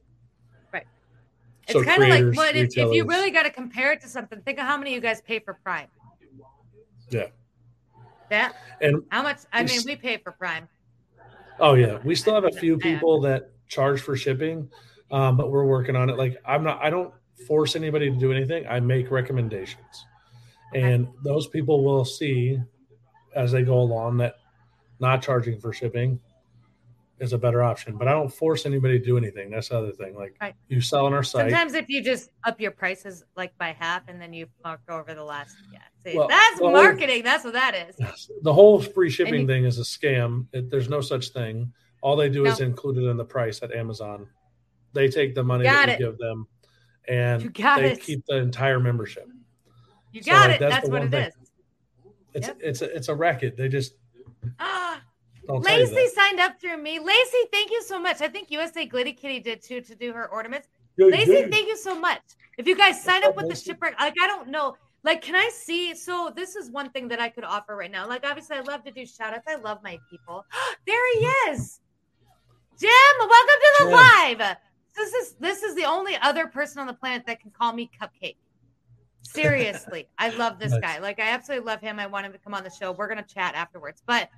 Right. So It's kind of like what if, if you really got to compare it to something. Think of how many you guys pay for Prime. Yeah. That And how much? I mean, we pay for Prime. Oh yeah, we still have a few people that charge for shipping, um, but we're working on it. Like I'm not, I don't force anybody to do anything. I make recommendations, and those people will see as they go along that not charging for shipping is a better option. But I don't force anybody to do anything. That's the other thing. Like Right. you sell on our site. Sometimes if you just up your prices like by half and then you fuck over the last, yeah. See, Well, that's whole- marketing. That's what that is. the whole free shipping you- thing is a scam. It, there's no such thing. All they do is No. include it in the price at Amazon. They take the money Got that we it. give them, and You they it. keep the entire membership. You So, got like, it. that's That's, what it thing. is. It's Yep. it's a, it's a racket. They just Ah, don't Lacey signed up through me. Lacey, thank you so much. I think USA Glitty Kitty did too to do her ornaments. Good Lacey, game. thank you so much. If you guys sign up with the shipwreck, like I don't know, like can I see? So this is one thing that I could offer right now. Like obviously, I love to do shout outs. I love my people. there he is, Jim. Welcome to the live. This is this is the only other person on the planet that can call me Cupcake. Seriously, I love this Nice. guy. Like I absolutely love him. I want him to come on the show. We're gonna chat afterwards. But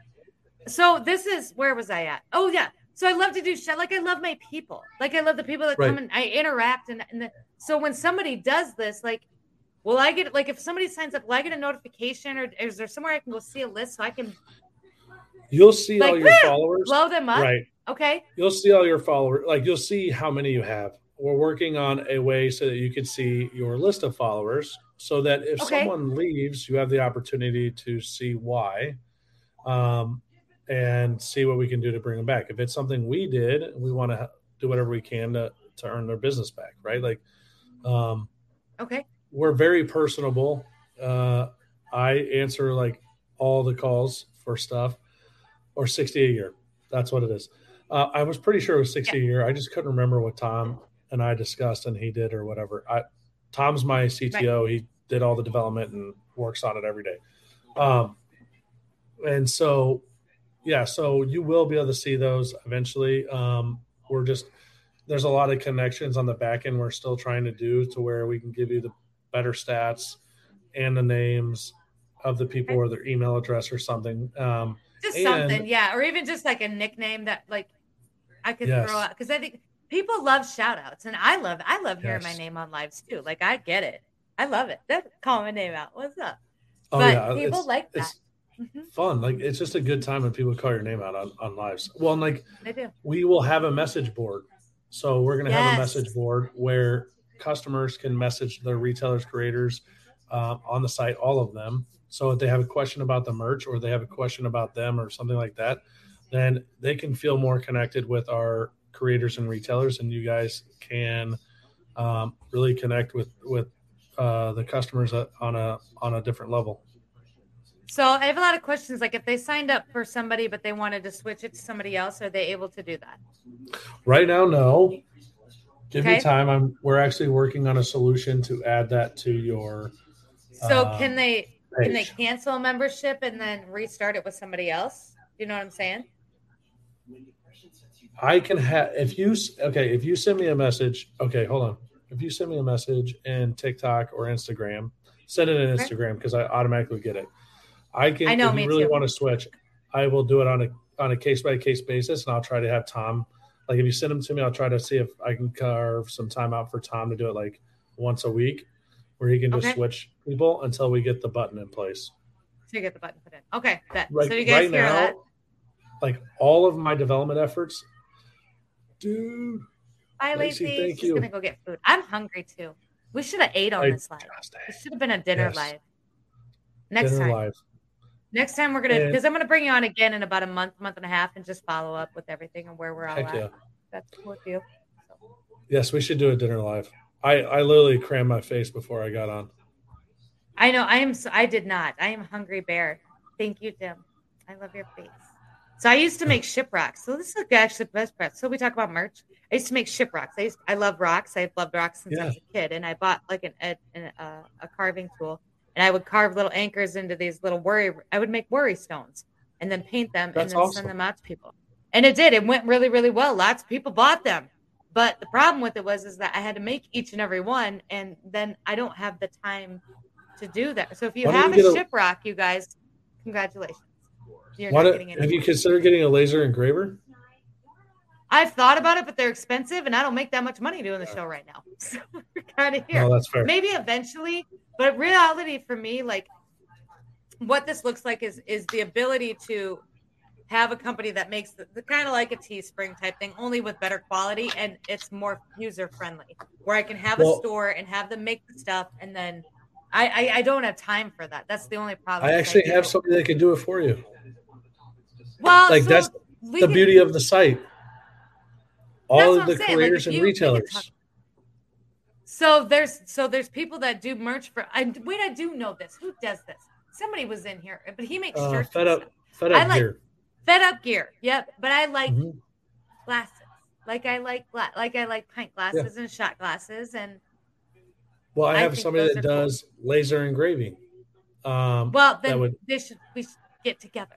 so this is where was I at? Oh yeah. So I love to do shit. Like I love my people. Like I love the people that come and I interact. And, and the, so when somebody does this, like, will I get like if somebody signs up, will I get a notification or is there somewhere I can go see a list so I can You'll see all your woo! followers. blow them up? Right. Okay. You'll see all your followers. Like you'll see how many you have. We're working on a way so that you can see your list of followers, so that if Okay. someone leaves, you have the opportunity to see why, um, and see what we can do to bring them back. If it's something we did, we want to do whatever we can to to earn their business back. Right? Like, um, Okay. we're very personable. Uh, I answer like all the calls for stuff, or sixty a year. That's what it is. Uh, I was pretty sure it was sixty a year. I just couldn't remember what Tom and I discussed, and he did or whatever. I, Tom's my CTO. He did all the development and works on it every day. Um, and so, yeah, so you will be able to see those eventually. Um, we're just there's a lot of connections on the back end we're still trying to do to where we can give you the better stats and the names of the people or their email address or something. Um, Just And- something, yeah, or even just like a nickname that like I could Yes. throw out because I think people love shout outs and I love I love hearing my name on lives too. Like I get it. I love it. That call my name out. What's up? oh but yeah, people it's, like that. Mhm, fun. Like it's just a good time when people call your name out on, on lives. Well, and like we will have a message board. So we're going to have a message board where customers can message their retailers, creators um, on the site, all of them. So if they have a question about the merch or they have a question about them or something like that, then they can feel more connected with our creators and retailers, and you guys can um, really connect with with uh, the customers on a on a different level. So I have a lot of questions. Like if they signed up for somebody but they wanted to switch it to somebody else, are they able to do that? Right now, no. Give Okay. me time. I'm. We're actually working on a solution to add that to your So Uh, can they can they cancel a membership and then restart it with somebody else? You know what I'm saying? I can have if you okay if you send me a message. Okay, hold on. If you send me a message in TikTok or Instagram, send it in Okay. Instagram because I automatically get it. I can. I know, if you really too. want to switch, I will do it on a on a case by case basis, and I'll try to have Tom. Like if you send them to me, I'll try to see if I can carve some time out for Tom to do it like once a week, where he can just Okay. switch people until we get the button in place. So you get the button put in. Okay, bet. Right, so you guys right hear now, that? like all of my development efforts, dude. Bye, Lacey, Lacey. thank She's you. gonna go get food. I'm hungry too. We should have ate on Like, this live. It should have been a dinner Yes. live. Next dinner time. live. Next time we're gonna because I'm gonna bring you on again in about a month, month and a half, and just follow up with everything and where we're all at. yeah. That's cool with you. Yes, we should do a dinner live. I I literally crammed my face before I got on. I know I am. So, I did not. I am hungry bear. Thank you, Tim. I love your face. So I used to make shiprocks. So this is actually the best part. So we talk about merch. I used to make shiprocks. I used I love rocks. I've loved rocks since I was a kid, and I bought like an, a, an, uh, a carving tool, and I would carve little anchors into these little worry. I would make worry stones, and then paint them, That's and then awesome. send them out to people. And it did. It went really, really well. Lots of people bought them. But the problem with it was is that I had to make each and every one, and then I don't have the time to do that. So if you have you a get a- you guys, congratulations. You're not getting any. have you considered getting a laser engraver? I've thought about it, but they're expensive, and I don't make that much money doing the show right now. So we're kind of here. No, that's fair. Maybe eventually, but reality for me, like what this looks like is is the ability to have a company that makes the, the kind of like a Teespring type thing, only with better quality and it's more user friendly, where I can have a store and have them make the stuff, and then I, I I don't have time for that. That's the only problem. I actually do. have somebody that can do it for you. Well, Like so that's the can- beauty of the site. All of the saying, creators if and retailers. So there's so there's people that do merch for. I wait, I do know this. Who does this? Somebody was in here, but he makes Uh, shirts. fed up, stuff. fed I up like- here. Fed up gear. Yep. But I like Mhm. glasses. Like I like gla- like I like pint glasses and shot glasses and Well, I I have somebody that are cool. does laser engraving. Um, well then would, they should we should get together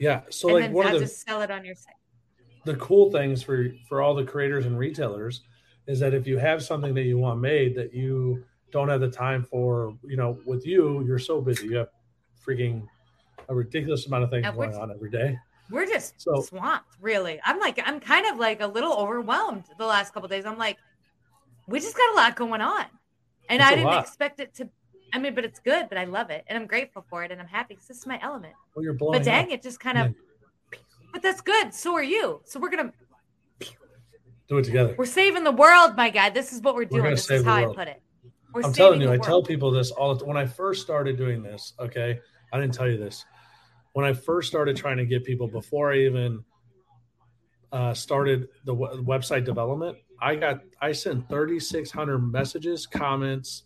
yeah. So and like then one I'll of the just sell it on your site. The cool things for for all the creators and retailers is that if you have something that you want made that you don't have the time for, you know, with you, you're so busy. You have freaking a ridiculous amount of things going on every day. We're just So- swamped, really. I'm like I'm kind of like a little overwhelmed the last couple days. I'm like, we just got a lot going on, and I didn't lot. expect it to. I mean, but it's good. But I love it, and I'm grateful for it, and I'm happy because this is my element. Well, you're blowing But dang, up. it just kind of. But that's good. So are you. So we're gonna Do it together. we're saving the world, my guy. This is what we're We're doing. This save is how I put it. We're I'm telling you, I tell people this all the when I first started doing this. Okay, I didn't tell you this. When I first started trying to get people before I even uh, started the w- website development, I got I sent 3,600 messages, comments,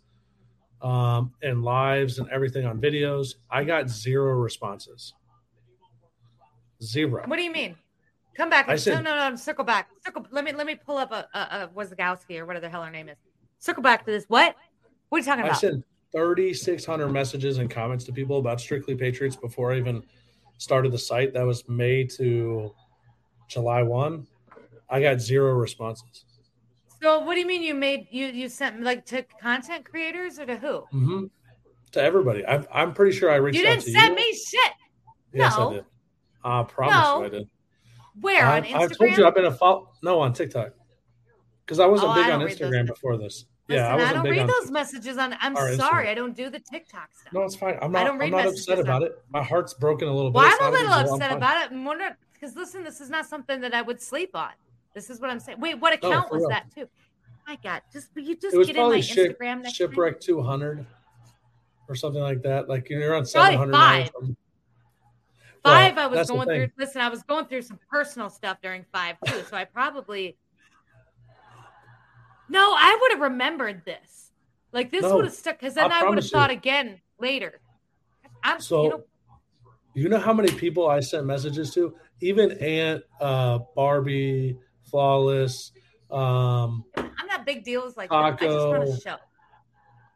um, and lives and everything on videos. I got zero responses. Zero. What do you mean? Come back. I no, said- no, no. Circle back. Circle. Let me let me pull up a, a, a Wazagowski or whatever the hell her name is. Circle back to this. What? What are you talking about? I sent 3,600 messages and comments to people about Strictly Patriots before I even started the site. That was May to July 1. I got zero responses. So what do you mean you made you you sent like to content creators or to who? hmm To everybody. I'm, I'm pretty sure I reached You didn't send you. me shit. Yes, No. I did. I promise No. you I did. Where I, on Instagram? I've told you I've been a follow. No, on TikTok. Because I wasn't Oh, big I on don't read those Instagram before this. Listen, yeah, I I, wasn't don't big read those messages on. I'm sorry, Instagram. I don't do the TikTok stuff. No, it's fine. I'm not. I don't read I'm not upset on- about it. My heart's broken a little bit. Well, I'm a little upset about it. I'm wondering because listen, this is not something that I would sleep on. This is what I'm saying. Wait, what account for was real. that too? My God, just you just get in my ship, Instagram next shipwreck 200 or something like that. Like you're on 700 now or five. Well, I was going through. Listen, I was going through some personal stuff during five too, so I probably. No, I would have remembered this. Like this No, would have stuck because then I I, would have you. thought again later. I'm So, you know, You know how many people I sent messages to? Even Ant, uh, Barbie, Flawless. Um, I'm not big deals like that. I just want Taco. to show.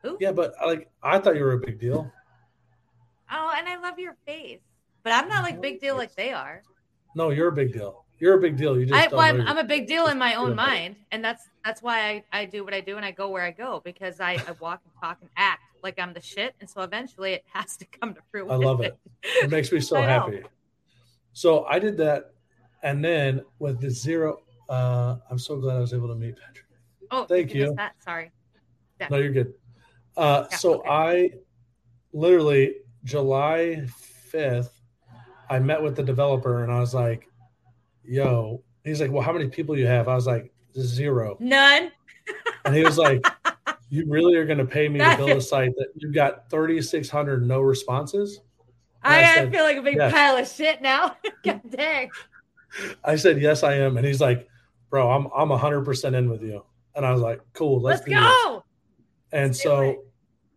Ooh. yeah, but like I thought you were a big deal. Oh, and I love your face, but I'm not like big deal like they are. No, you're a big deal. You're a big deal. You just I, well, I'm, I'm a big deal in my own Yeah. mind, and that's that's why I, I do what I do and I go where I go because I, I walk and talk and act like I'm the shit, and so eventually it has to come to fruition. I love it. It makes me so happy. So I did that, and then with the zero, Uh, I'm so glad I was able to meet Patrick. Oh, Thank you. you. That? Sorry. Yeah. No, you're good. Uh, Yeah, so okay. I literally July 5th, I met with the developer and I was like, yo, he's like, well, how many people you have? I was like, zero. None. And he was like, you really are going to pay me to build a site that you've got 3,600 no responses? I, I I said, feel like a big yes. pile of shit now. God dang. I said, yes, I am. And he's like, bro, I'm, I'm 100% in with you. And I was like, cool, let's, Let's do this. go. And Let's so.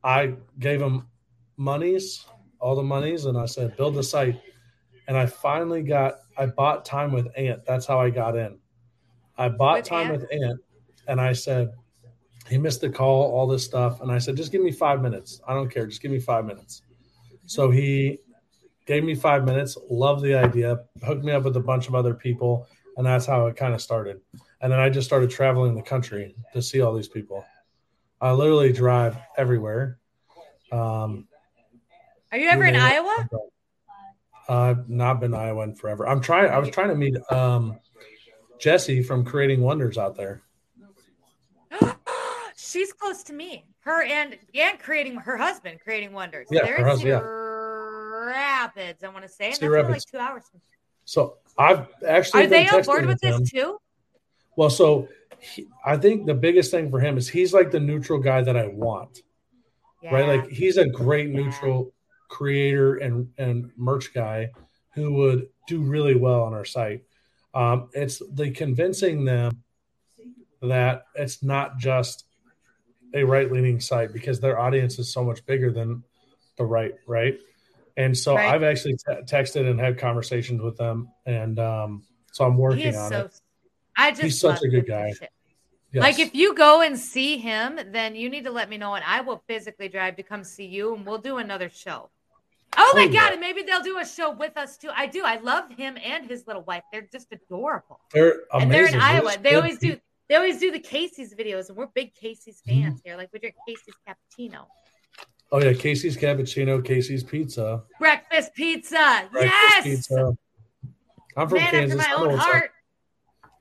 I gave him monies, all the monies, and I said, build the site. And I finally got, I bought time with Ant. That's how I got in. I bought With time Ant? with Ant, and I said, he missed the call, all this stuff. And I said, just give me five minutes. I don't care. Just give me five minutes. So he gave me five minutes, loved the idea, hooked me up with a bunch of other people. And that's how it kind of started. And then I just started traveling the country to see all these people. I literally drive everywhere. Um, Are you ever in name it. I've not been to Iowa in forever. I'm trying. I was trying to meet um, Jesse from Creating Wonders out there. She's close to me. Her and and creating her husband, creating wonders. Yeah, They're her in husband, yeah. Rapids, I want to say. And that's Cedar only like two hours. So I've actually Are they on board with this too? Well, so he, I think the biggest thing for him is he's like the neutral guy that I want, right? Like he's a great Yeah. neutral creator and and merch guy who would do really well on our site. Um, it's the convincing them that it's not just a right leaning site because their audience is so much bigger than the right, right? And so Right. I've actually te- texted and had conversations with them, and um, so I'm working on so. it. I just He's such a good guy. Yes. Like if you go and see him, then you need to let me know, and I will physically drive to come see you, and we'll do another show. Oh my god! And maybe they'll do a show with us too. I do. I love him and his little wife. They're just adorable. they're amazing. And they're in Iowa. They always do. They always do the Casey's videos, and we're big Casey's Mm-hmm. fans here. Like we drink Casey's cappuccino, Oh yeah, Casey's cappuccino, Casey's pizza, breakfast pizza. breakfast yes, pizza. I'm from man Kansas. I know own what's up.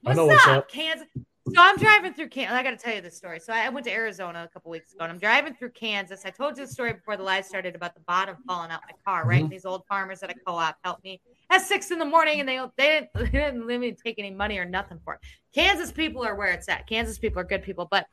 What's, know what's up, up. Kansas? So I'm driving through Kansas. I got to tell you this story. So I went to Arizona a couple weeks ago, and I'm driving through Kansas. I told you the story before the live started about the bottom falling out my car, right? Mhm. And these old farmers at a co-op helped me at six in the morning, and they they didn't, they didn't let me take any money or nothing for it. Kansas people are where it's at. Kansas people are good people, but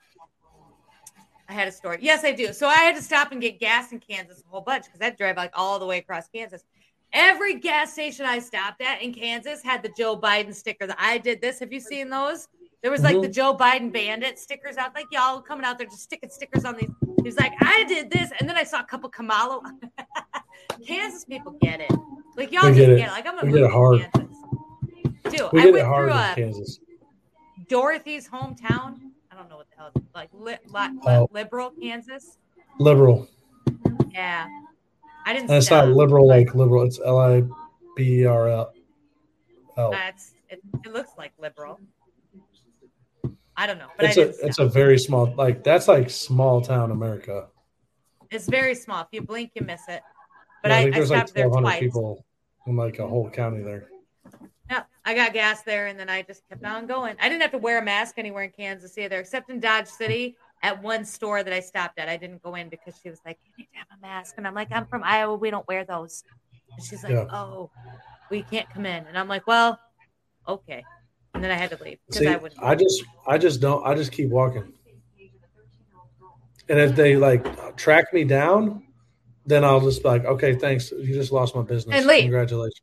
I had a story. Yes, I do. So I had to stop and get gas in Kansas a whole bunch because I had to drive like all the way across Kansas. Every gas station I stopped at in Kansas had the Joe Biden sticker. That I did this. Have you seen those? There was like Mhm. the Joe Biden bandit stickers out. Like y'all coming out there just sticking stickers on these. He was like, I did this, and then I saw a couple Kamala. Kansas people get it. Like y'all We just get get it. it. Like I'm gonna We get it hard. to Kansas. Dude, We I it went hard through a Kansas. Dorothy's hometown. I don't know what the hell, it's like li- li- Oh. liberal Kansas. Liberal. Yeah, I didn't. And it's not liberal like liberal. It's L I B R L. Oh, That's it, it. Looks like liberal. I don't know, but it's I a it's stop. a very small like that's like small town America. It's very small. If you blink, you miss it. But Yeah, I, think I there's like stopped there 1,200 twice. people in like a whole county there. Yeah, I got gas there, and then I just kept on going. I didn't have to wear a mask anywhere in Kansas either, except in Dodge City at one store that I stopped at. I didn't go in because she was like, "You need to have a mask," and I'm like, "I'm from Iowa. We don't wear those." And she's like, Yeah. "Oh, we can't come in," and I'm like, "Well, okay." And then I had to leave because I wouldn't. I just I just don't I just keep walking. And if they like track me down, then I'll just be like, okay, thanks. You just lost my business. And leave. Congratulations.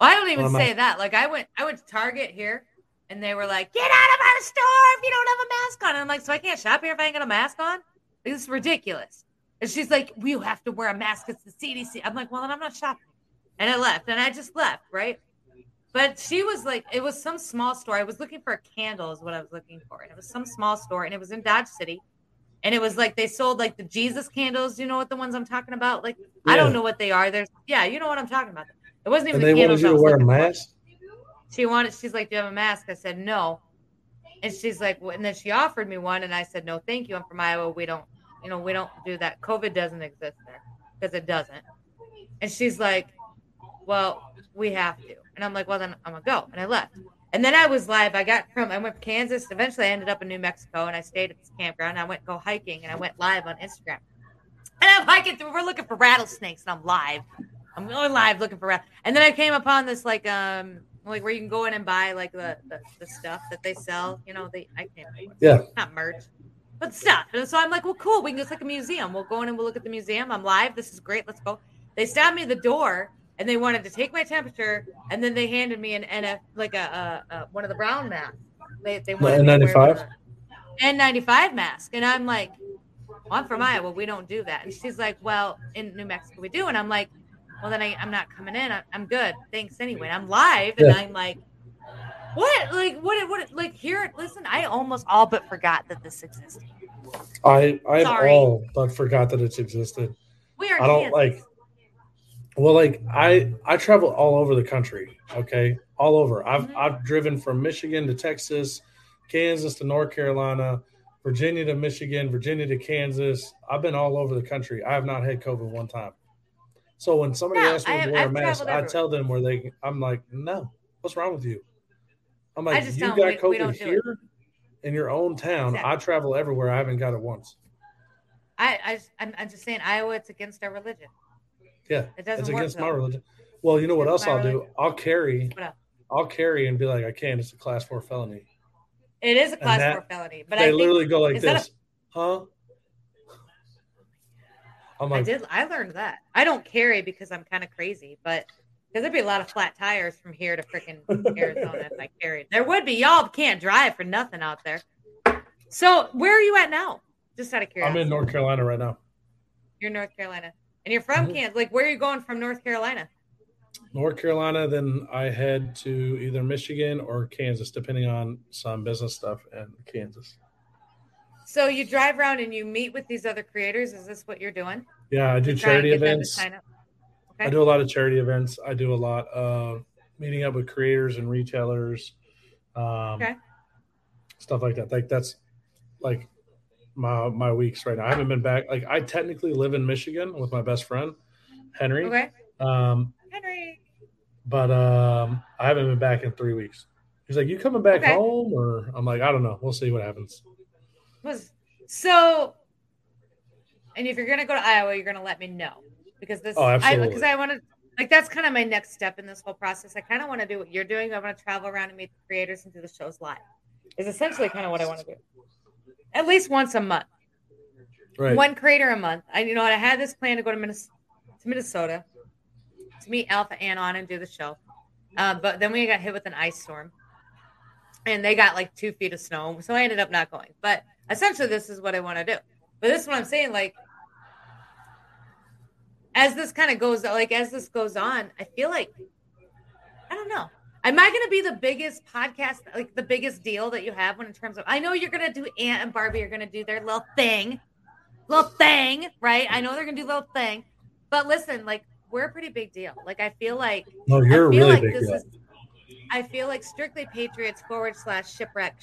Well, I don't even Well, say out. that. Like I went, I went to Target here, and they were like, "Get out of our store if you don't have a mask on." And I'm like, "So I can't shop here if I ain't got a mask on? This is ridiculous." And she's like, "We have to wear a mask. It's the CDC." I'm like, "Well, then I'm not shopping." And I left, and I just left, right? But she was like, it was some small store. I was looking for a candle, is what I was looking for, and it was some small store, and it was in Dodge City. And it was like they sold like the Jesus candles. You know what the ones I'm talking about? Like I don't know what they are. There's yeah, you know what I'm talking about. It wasn't even And the they candles wanted you to wear a looking for. She wanted. She's like, "Do you have a mask?" I said, "No." And she's like, and then she offered me one, and I said, "No, thank you. I'm from Iowa. We don't, you know, we don't do that. COVID doesn't exist there because it doesn't." And she's like, "Well, we have to." And I'm like, "Well, then I'm gonna go." And I left. And then I was live. I got from I went from Kansas. Eventually, I ended up in New Mexico, and I stayed at this campground. I went go hiking, and I went live on Instagram. And I'm hiking through. We're looking for rattlesnakes, and I'm live. I'm going live looking for rat. And then I came upon this like um like where you can go in and buy like the the, the stuff that they sell. You know, they I can't Yeah. not merch, but stuff. And so I'm like, well, cool. We can it's like a museum. We'll go in and we'll look at the museum. I'm live. This is great. Let's go. They stopped me at the door and they wanted to take my temperature, and then they handed me an NF like a, a, a one of the brown masks. They they wanted me to wear N95? N95 mask, and I'm like, well, I'm from Iowa. We don't do that. And she's like, well, in New Mexico we do, and I'm like, well, then I, I'm not coming in. I, I'm good. Thanks anyway. I'm live, and Yeah. I'm like. What like what what like here listen I almost all but forgot that this existed. I I all but forgot that it's existed. We are I don't Kansas. like. Well, like I I travel all over the country. Okay, all over. I've Mhm. I've driven from Michigan to Texas, Kansas to North Carolina, Virginia to Michigan, Virginia to Kansas. I've been all over the country. I have not had COVID one time. So when somebody No, asks me to wear a mask, I tell them where they. I'm like, no. What's wrong with you? I'm like, you got we- we COVID don't here in your own town. Exactly. I travel everywhere. I haven't got it once. I, I I'm, I'm just saying Iowa it's against our religion. Yeah, It doesn't it's against my religion. Well, you know what else I'll do? I'll carry. I'll carry and be like, I can't. It's a class four felony. It is a class that- four felony, but they I think literally go like is that a- this, huh? I'm I like, did. I learned that. I don't carry because I'm kind of crazy, but because there'd be a lot of flat tires from here to freaking Arizona if I carried. There would be. Y'all can't drive for nothing out there. So where are you at now? Just out of I'm in North Carolina right now. You're in North Carolina, and you're from Mhm. Kansas. Like, where are you going from North Carolina? North Carolina, then I head to either Michigan or Kansas, depending on some business stuff in Kansas. So you drive around and you meet with these other creators. Is this what you're doing? Yeah, I do charity get them to events. up? I do a lot of charity events. I do a lot of meeting up with creators and retailers, um, Okay. stuff like that. Like that's like my my weeks right now. I haven't been back. Like I technically live in Michigan with my best friend Henry, Okay. um, Henry. but um, I haven't been back in three weeks. He's like, "You coming back Okay. home?" Or I'm like, "I don't know. We'll see what happens." was so and if you're gonna go to iowa you're gonna let me know because this Oh, absolutely. because I, want to like that's kind of my next step in this whole process i kind of want to do what you're doing i want to travel around and meet the creators and do the shows live is essentially kind of what i want to do at least once a month. Right. one creator a month. I you know i had this plan to go to minnesota, to minnesota to meet alpha anon and do the show. Uh, but then we got hit with an ice storm. And they got like two feet of snow. So i ended up not going. But essentially this is what i want to do. But this is what i'm saying like as this kind of goes like as this goes on i feel like i don't know am i going to be the biggest podcast like the biggest deal that you have when in terms of i know you're going to do Ant and barbie are going to do their little thing little thing right i know they're going to do little thing but listen like we're a pretty big deal like i feel like no, you're I feel really like big this deal. is. I feel like strictly Patriots forward slash shipwreck,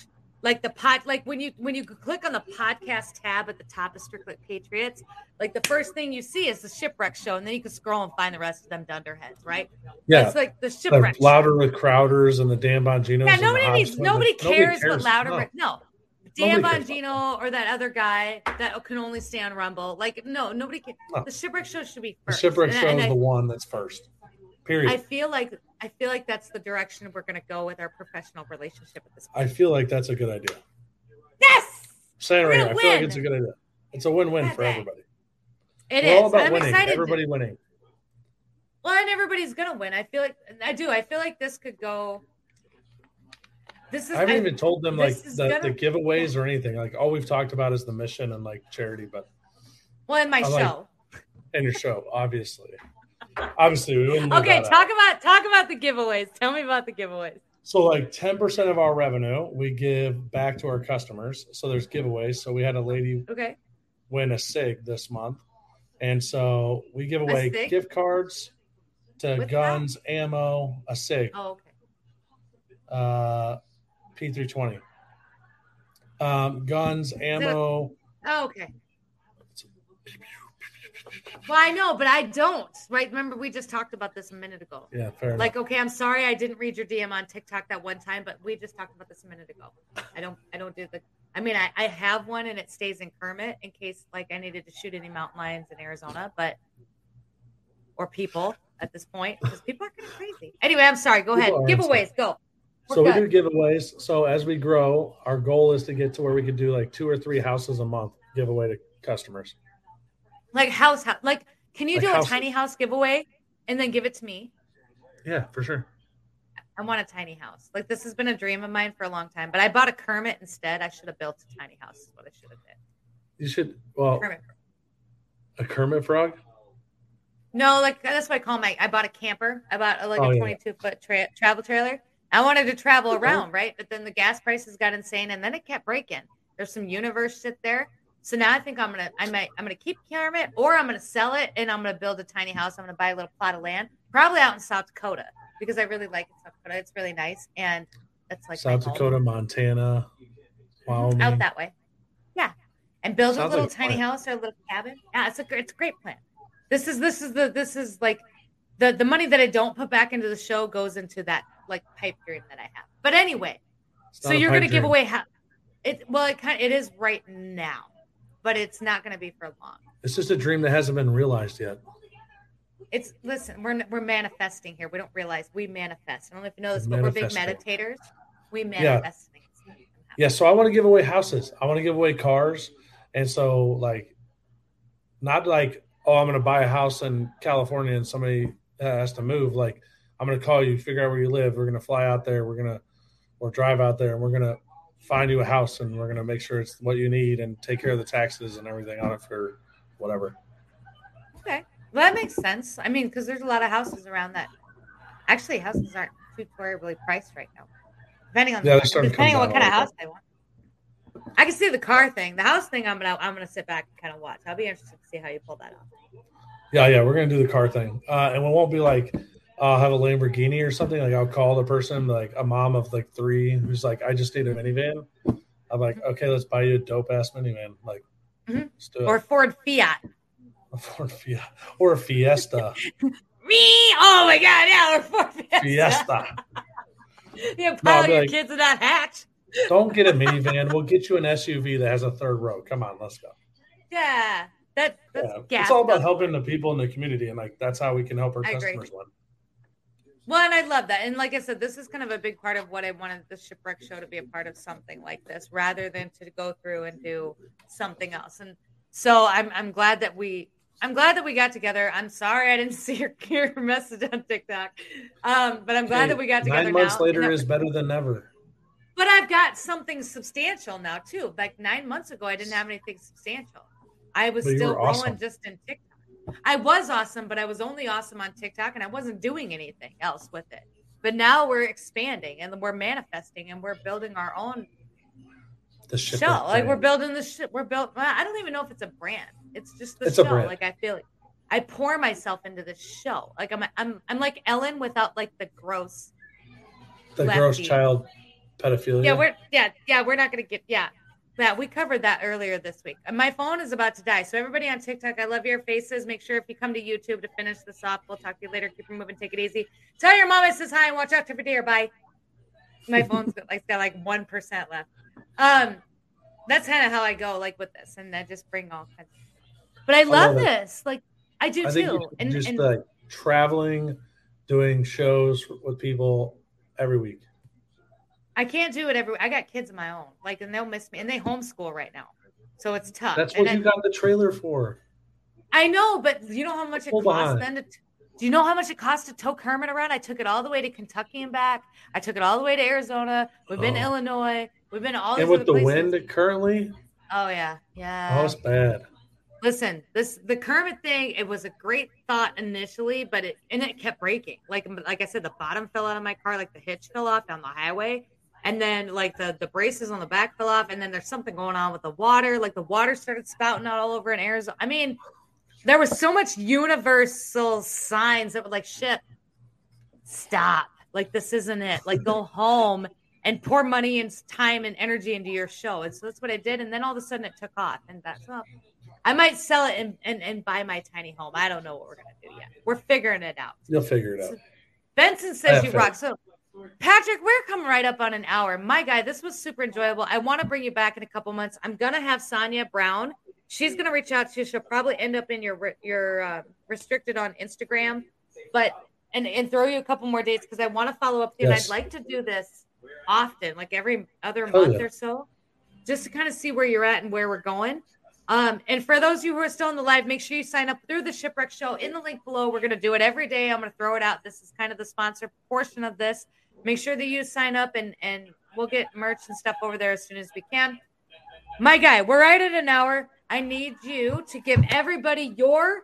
like the pod, like when you when you click on the podcast tab at the top of Strictly Patriots, like the first thing you see is the shipwreck show, and then you can scroll and find the rest of them dunderheads, right? Yeah, it's like the the shipwreck. louder show. with Crowders and the Dan Bonginos. Yeah, the nobody Hobbs Nobody cares, what louder. No. No. Dan Nobody cares. Bongino or that other guy that can only stay on Rumble. Like, no, nobody can. No. The shipwreck show should be The first. shipwreck And- show and is I- the one that's first. Period. I feel like I feel like that's the direction we're going to go with our professional relationship at this point. I feel like that's a good idea. Yes, saying We're right I feel like it's a good idea. It's a win-win for everybody. it We're is. all about I'm winning. excited. Everybody winning. Well, and everybody's going to win. I feel like I do. I feel like this could go. This is. I haven't I- even told them like the, gonna- the giveaways or anything. Like all we've talked about is the mission and like charity, but well, in my I like- show. and your show, obviously. Obviously, we wouldn't. Okay, that out. talk about talk about the giveaways. Tell me about the giveaways. So like 10% of our revenue we give back to our customers. So there's giveaways. So we had a lady Okay. win a SIG this month. And so we give away gift cards to guns, ammo, a SIG, Oh, okay. uh, P320. Um, guns, ammo, Oh, okay. Well, I know, but I don't. Right? Remember, we just talked about this a minute ago. Yeah, fair enough. Like, okay, I'm sorry I didn't read your DM on TikTok that one time, but we just talked about this a minute ago. I don't, I don't do the. I mean, I, I have one and it stays in Kermit in case like I needed to shoot any mountain lions in Arizona, but or people at this point because people are kind of crazy. Anyway, I'm sorry. Go ahead. Giveaways, go. We're so we do giveaways. So as we grow, our goal is to get to where we could do like two or three houses a month giveaway to customers. Like house, house. Like, can you Like do a tiny house giveaway and then give it to me? Yeah, for sure. I want a tiny house. Like this has been a dream of mine for a long time, but I bought a Kermit instead. I should have built a tiny house. Is what I should have did. You should. Well, Kermit. a Kermit frog. No, like that's what I call my. I bought a camper. I bought a, like Oh, a yeah. 22 foot tra- travel trailer. I wanted to travel around, right? But then the gas prices got insane, and then it kept breaking. There's some universe shit there. So now I think I'm gonna, I might, I'm gonna keep Kermit, or I'm gonna sell it, and I'm gonna build a tiny house. I'm gonna buy a little plot of land, probably out in South Dakota, because I really like South Dakota. It's really nice, and that's like South home. Dakota, Montana, mm-hmm. Wyoming. out that way. Yeah, and build Sounds a little like tiny plan. house or a little cabin. Yeah, it's a it's a great plan. This is this is the this is like the the money that I don't put back into the show goes into that like pipe dream that I have. But anyway, so you're gonna give dream. away ha- it. Well, it kind of, it is right now, but it's not gonna be for long. It's just a dream that hasn't been realized yet. It's listen, we're we're manifesting here. We don't realize we manifest. I don't know if you know this, but we're big meditators. We manifest things. Yeah, so I want to give away houses. I want to give away cars, and so like, not like oh, I'm going to buy a house in California and somebody has to move. Like, I'm going to call you, figure out where you live. We're going to fly out there. We're going to or drive out there, and we're going to find you a house, and we're going to make sure it's what you need and take care of the taxes and everything on it for whatever. Okay. Well, that makes sense. I mean, because there's a lot of houses around that. Actually, houses aren't too terribly priced right now. Depending on Yeah, the, depending on what kind of house they want. I can see the car thing. The house thing, I'm gonna I'm gonna sit back and kind of watch. I'll be interested to see how you pull that off. Yeah, yeah, we're gonna do the car thing, uh, and we won't be like I'll have a Lamborghini or something. Like I'll call the person, like a mom of like three, who's like, I just need a minivan. I'm like, okay, let's buy you a dope ass minivan. Like, Mhm. it. Or Ford Fiat. a Ford Fiesta or a Fiesta. Me? Oh my god, yeah, or Ford Fiesta. Fiesta. You No, pile I'll your like- kids in that hatch. Don't get a minivan. We'll get you an SUV that has a third row. Come on, let's go. Yeah. That that's Yeah. It's all about helping the people in the community, and like that's how we can help our I agree. customers win. Well, and I love that. And like I said, this is kind of a big part of what I wanted the shipwreck show to be a part of something like this, rather than to go through and do something else. And so I'm I'm glad that we I'm glad that we got together. I'm sorry I didn't see your, your message on TikTok, um, but I'm glad Hey, that we got together Nine months now. later that- is better than never. but I've got something substantial now too. Like nine months ago, I didn't have anything substantial. I was But still growing awesome. just in TikTok. I was awesome, but I was only awesome on TikTok, and I wasn't doing anything else with it. But now we're expanding and we're manifesting and we're building our own The show. shipwreck Like we're building the shit. We're built. I don't even know if it's a brand. It's just the It's show. brand. Like I feel like I pour myself into this show. Like I'm I'm I'm like Ellen without like the gross. the gross child pedophilia. Yeah, we're yeah yeah we're not gonna get yeah. Yeah, we covered that earlier this week. And my phone is about to die. So everybody on TikTok, I love your faces. Make sure if you come to YouTube to finish this off, we'll talk to you later. Keep it moving, take it easy. Tell your mom I says hi and watch out for deer. Bye. My phone's got like got like one percent left. Um, that's kind of how I go like with this, and I just bring all kinds. Of... But I love love it. this. Like I do I too. And, just and like traveling, doing shows with people every week. I can't do it every. I got kids of my own, like, and they'll miss me, and they homeschool right now, so it's tough. That's And what you then- got the trailer for. I know, but you know how much it Pull costs to do you know how much it costs to tow Kermit around? I took it all the way to Kentucky and back. I took it all the way to Arizona. We've been to Oh. Illinois. We've been all And with the places. wind currently, Oh yeah, yeah. oh, it's bad. Listen, this the Kermit thing. It was a great thought initially, but it and it kept breaking. Like like I said, the bottom fell out of my car, like the hitch fell off down the highway, and then like the the braces on the back fell off, and then there's something going on with the water. Like the water started spouting out all over in Arizona. I mean, there was so much universal signs that were like, "Shit, stop! Like this isn't it. Like go home." And pour money and time and energy into your show. And so that's what I did. And then all of a sudden it took off. And that's well, I might sell it and, and, and buy my tiny home. I don't know what we're gonna do yet. We're figuring it out. You'll figure it out. Benson says you faith. rock. So, Patrick, we're coming right up on an hour. My guy, this was super enjoyable. I want to bring you back in a couple months. I'm gonna have Sonia Brown. She's gonna reach out to you. She'll probably end up in your your uh, restricted on Instagram, but and and throw you a couple more dates because I want to follow up with you. Yes. And I'd like to do this often, like every other Hell month yeah. or so, just to kind of see where you're at and where we're going. Um, and for those of you who are still in the live, make sure you sign up through the Shipwreck Show in the link below. We're going to do it every day. I'm going to throw it out. This is kind of the sponsor portion of this. Make sure that you sign up and and we'll get merch and stuff over there as soon as we can. My guy, we're right at an hour. I need you to give everybody your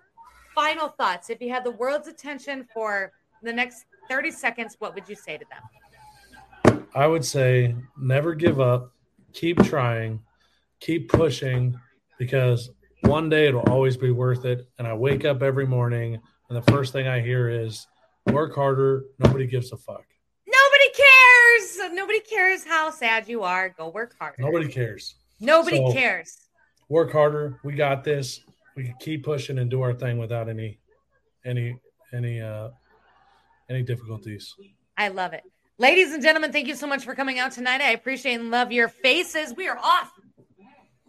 final thoughts. If you had the world's attention for the next 30 seconds, what would you say to them? I would say never give up, keep trying, keep pushing, because one day it'll always be worth it. And I wake up every morning, and the first thing I hear is work harder. Nobody gives a fuck. Nobody cares. How sad you are. Go work harder. Nobody cares. Nobody So- cares. Work harder. We got this. We can keep pushing and do our thing without any, any, any, uh, any difficulties. I love it. Ladies and gentlemen, thank you so much for coming out tonight. I appreciate and love your faces. We are off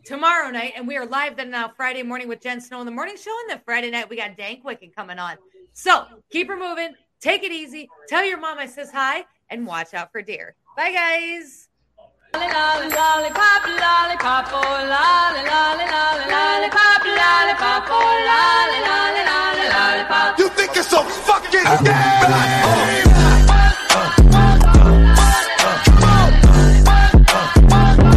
tomorrow night, and we are live then now Friday morning with Jen Snow in the morning show. And then Friday night, we got Dank Wicked coming on. So keep her moving. Take it easy. Tell your mom I says hi and watch out for deer. Bye, guys. Lolly, lollipop, lollipop, oh, lolly, lolly, lolly, lollipop, lollipop, oh, lolly, lolly, lolly, lollipop. You think you're so fucking dead?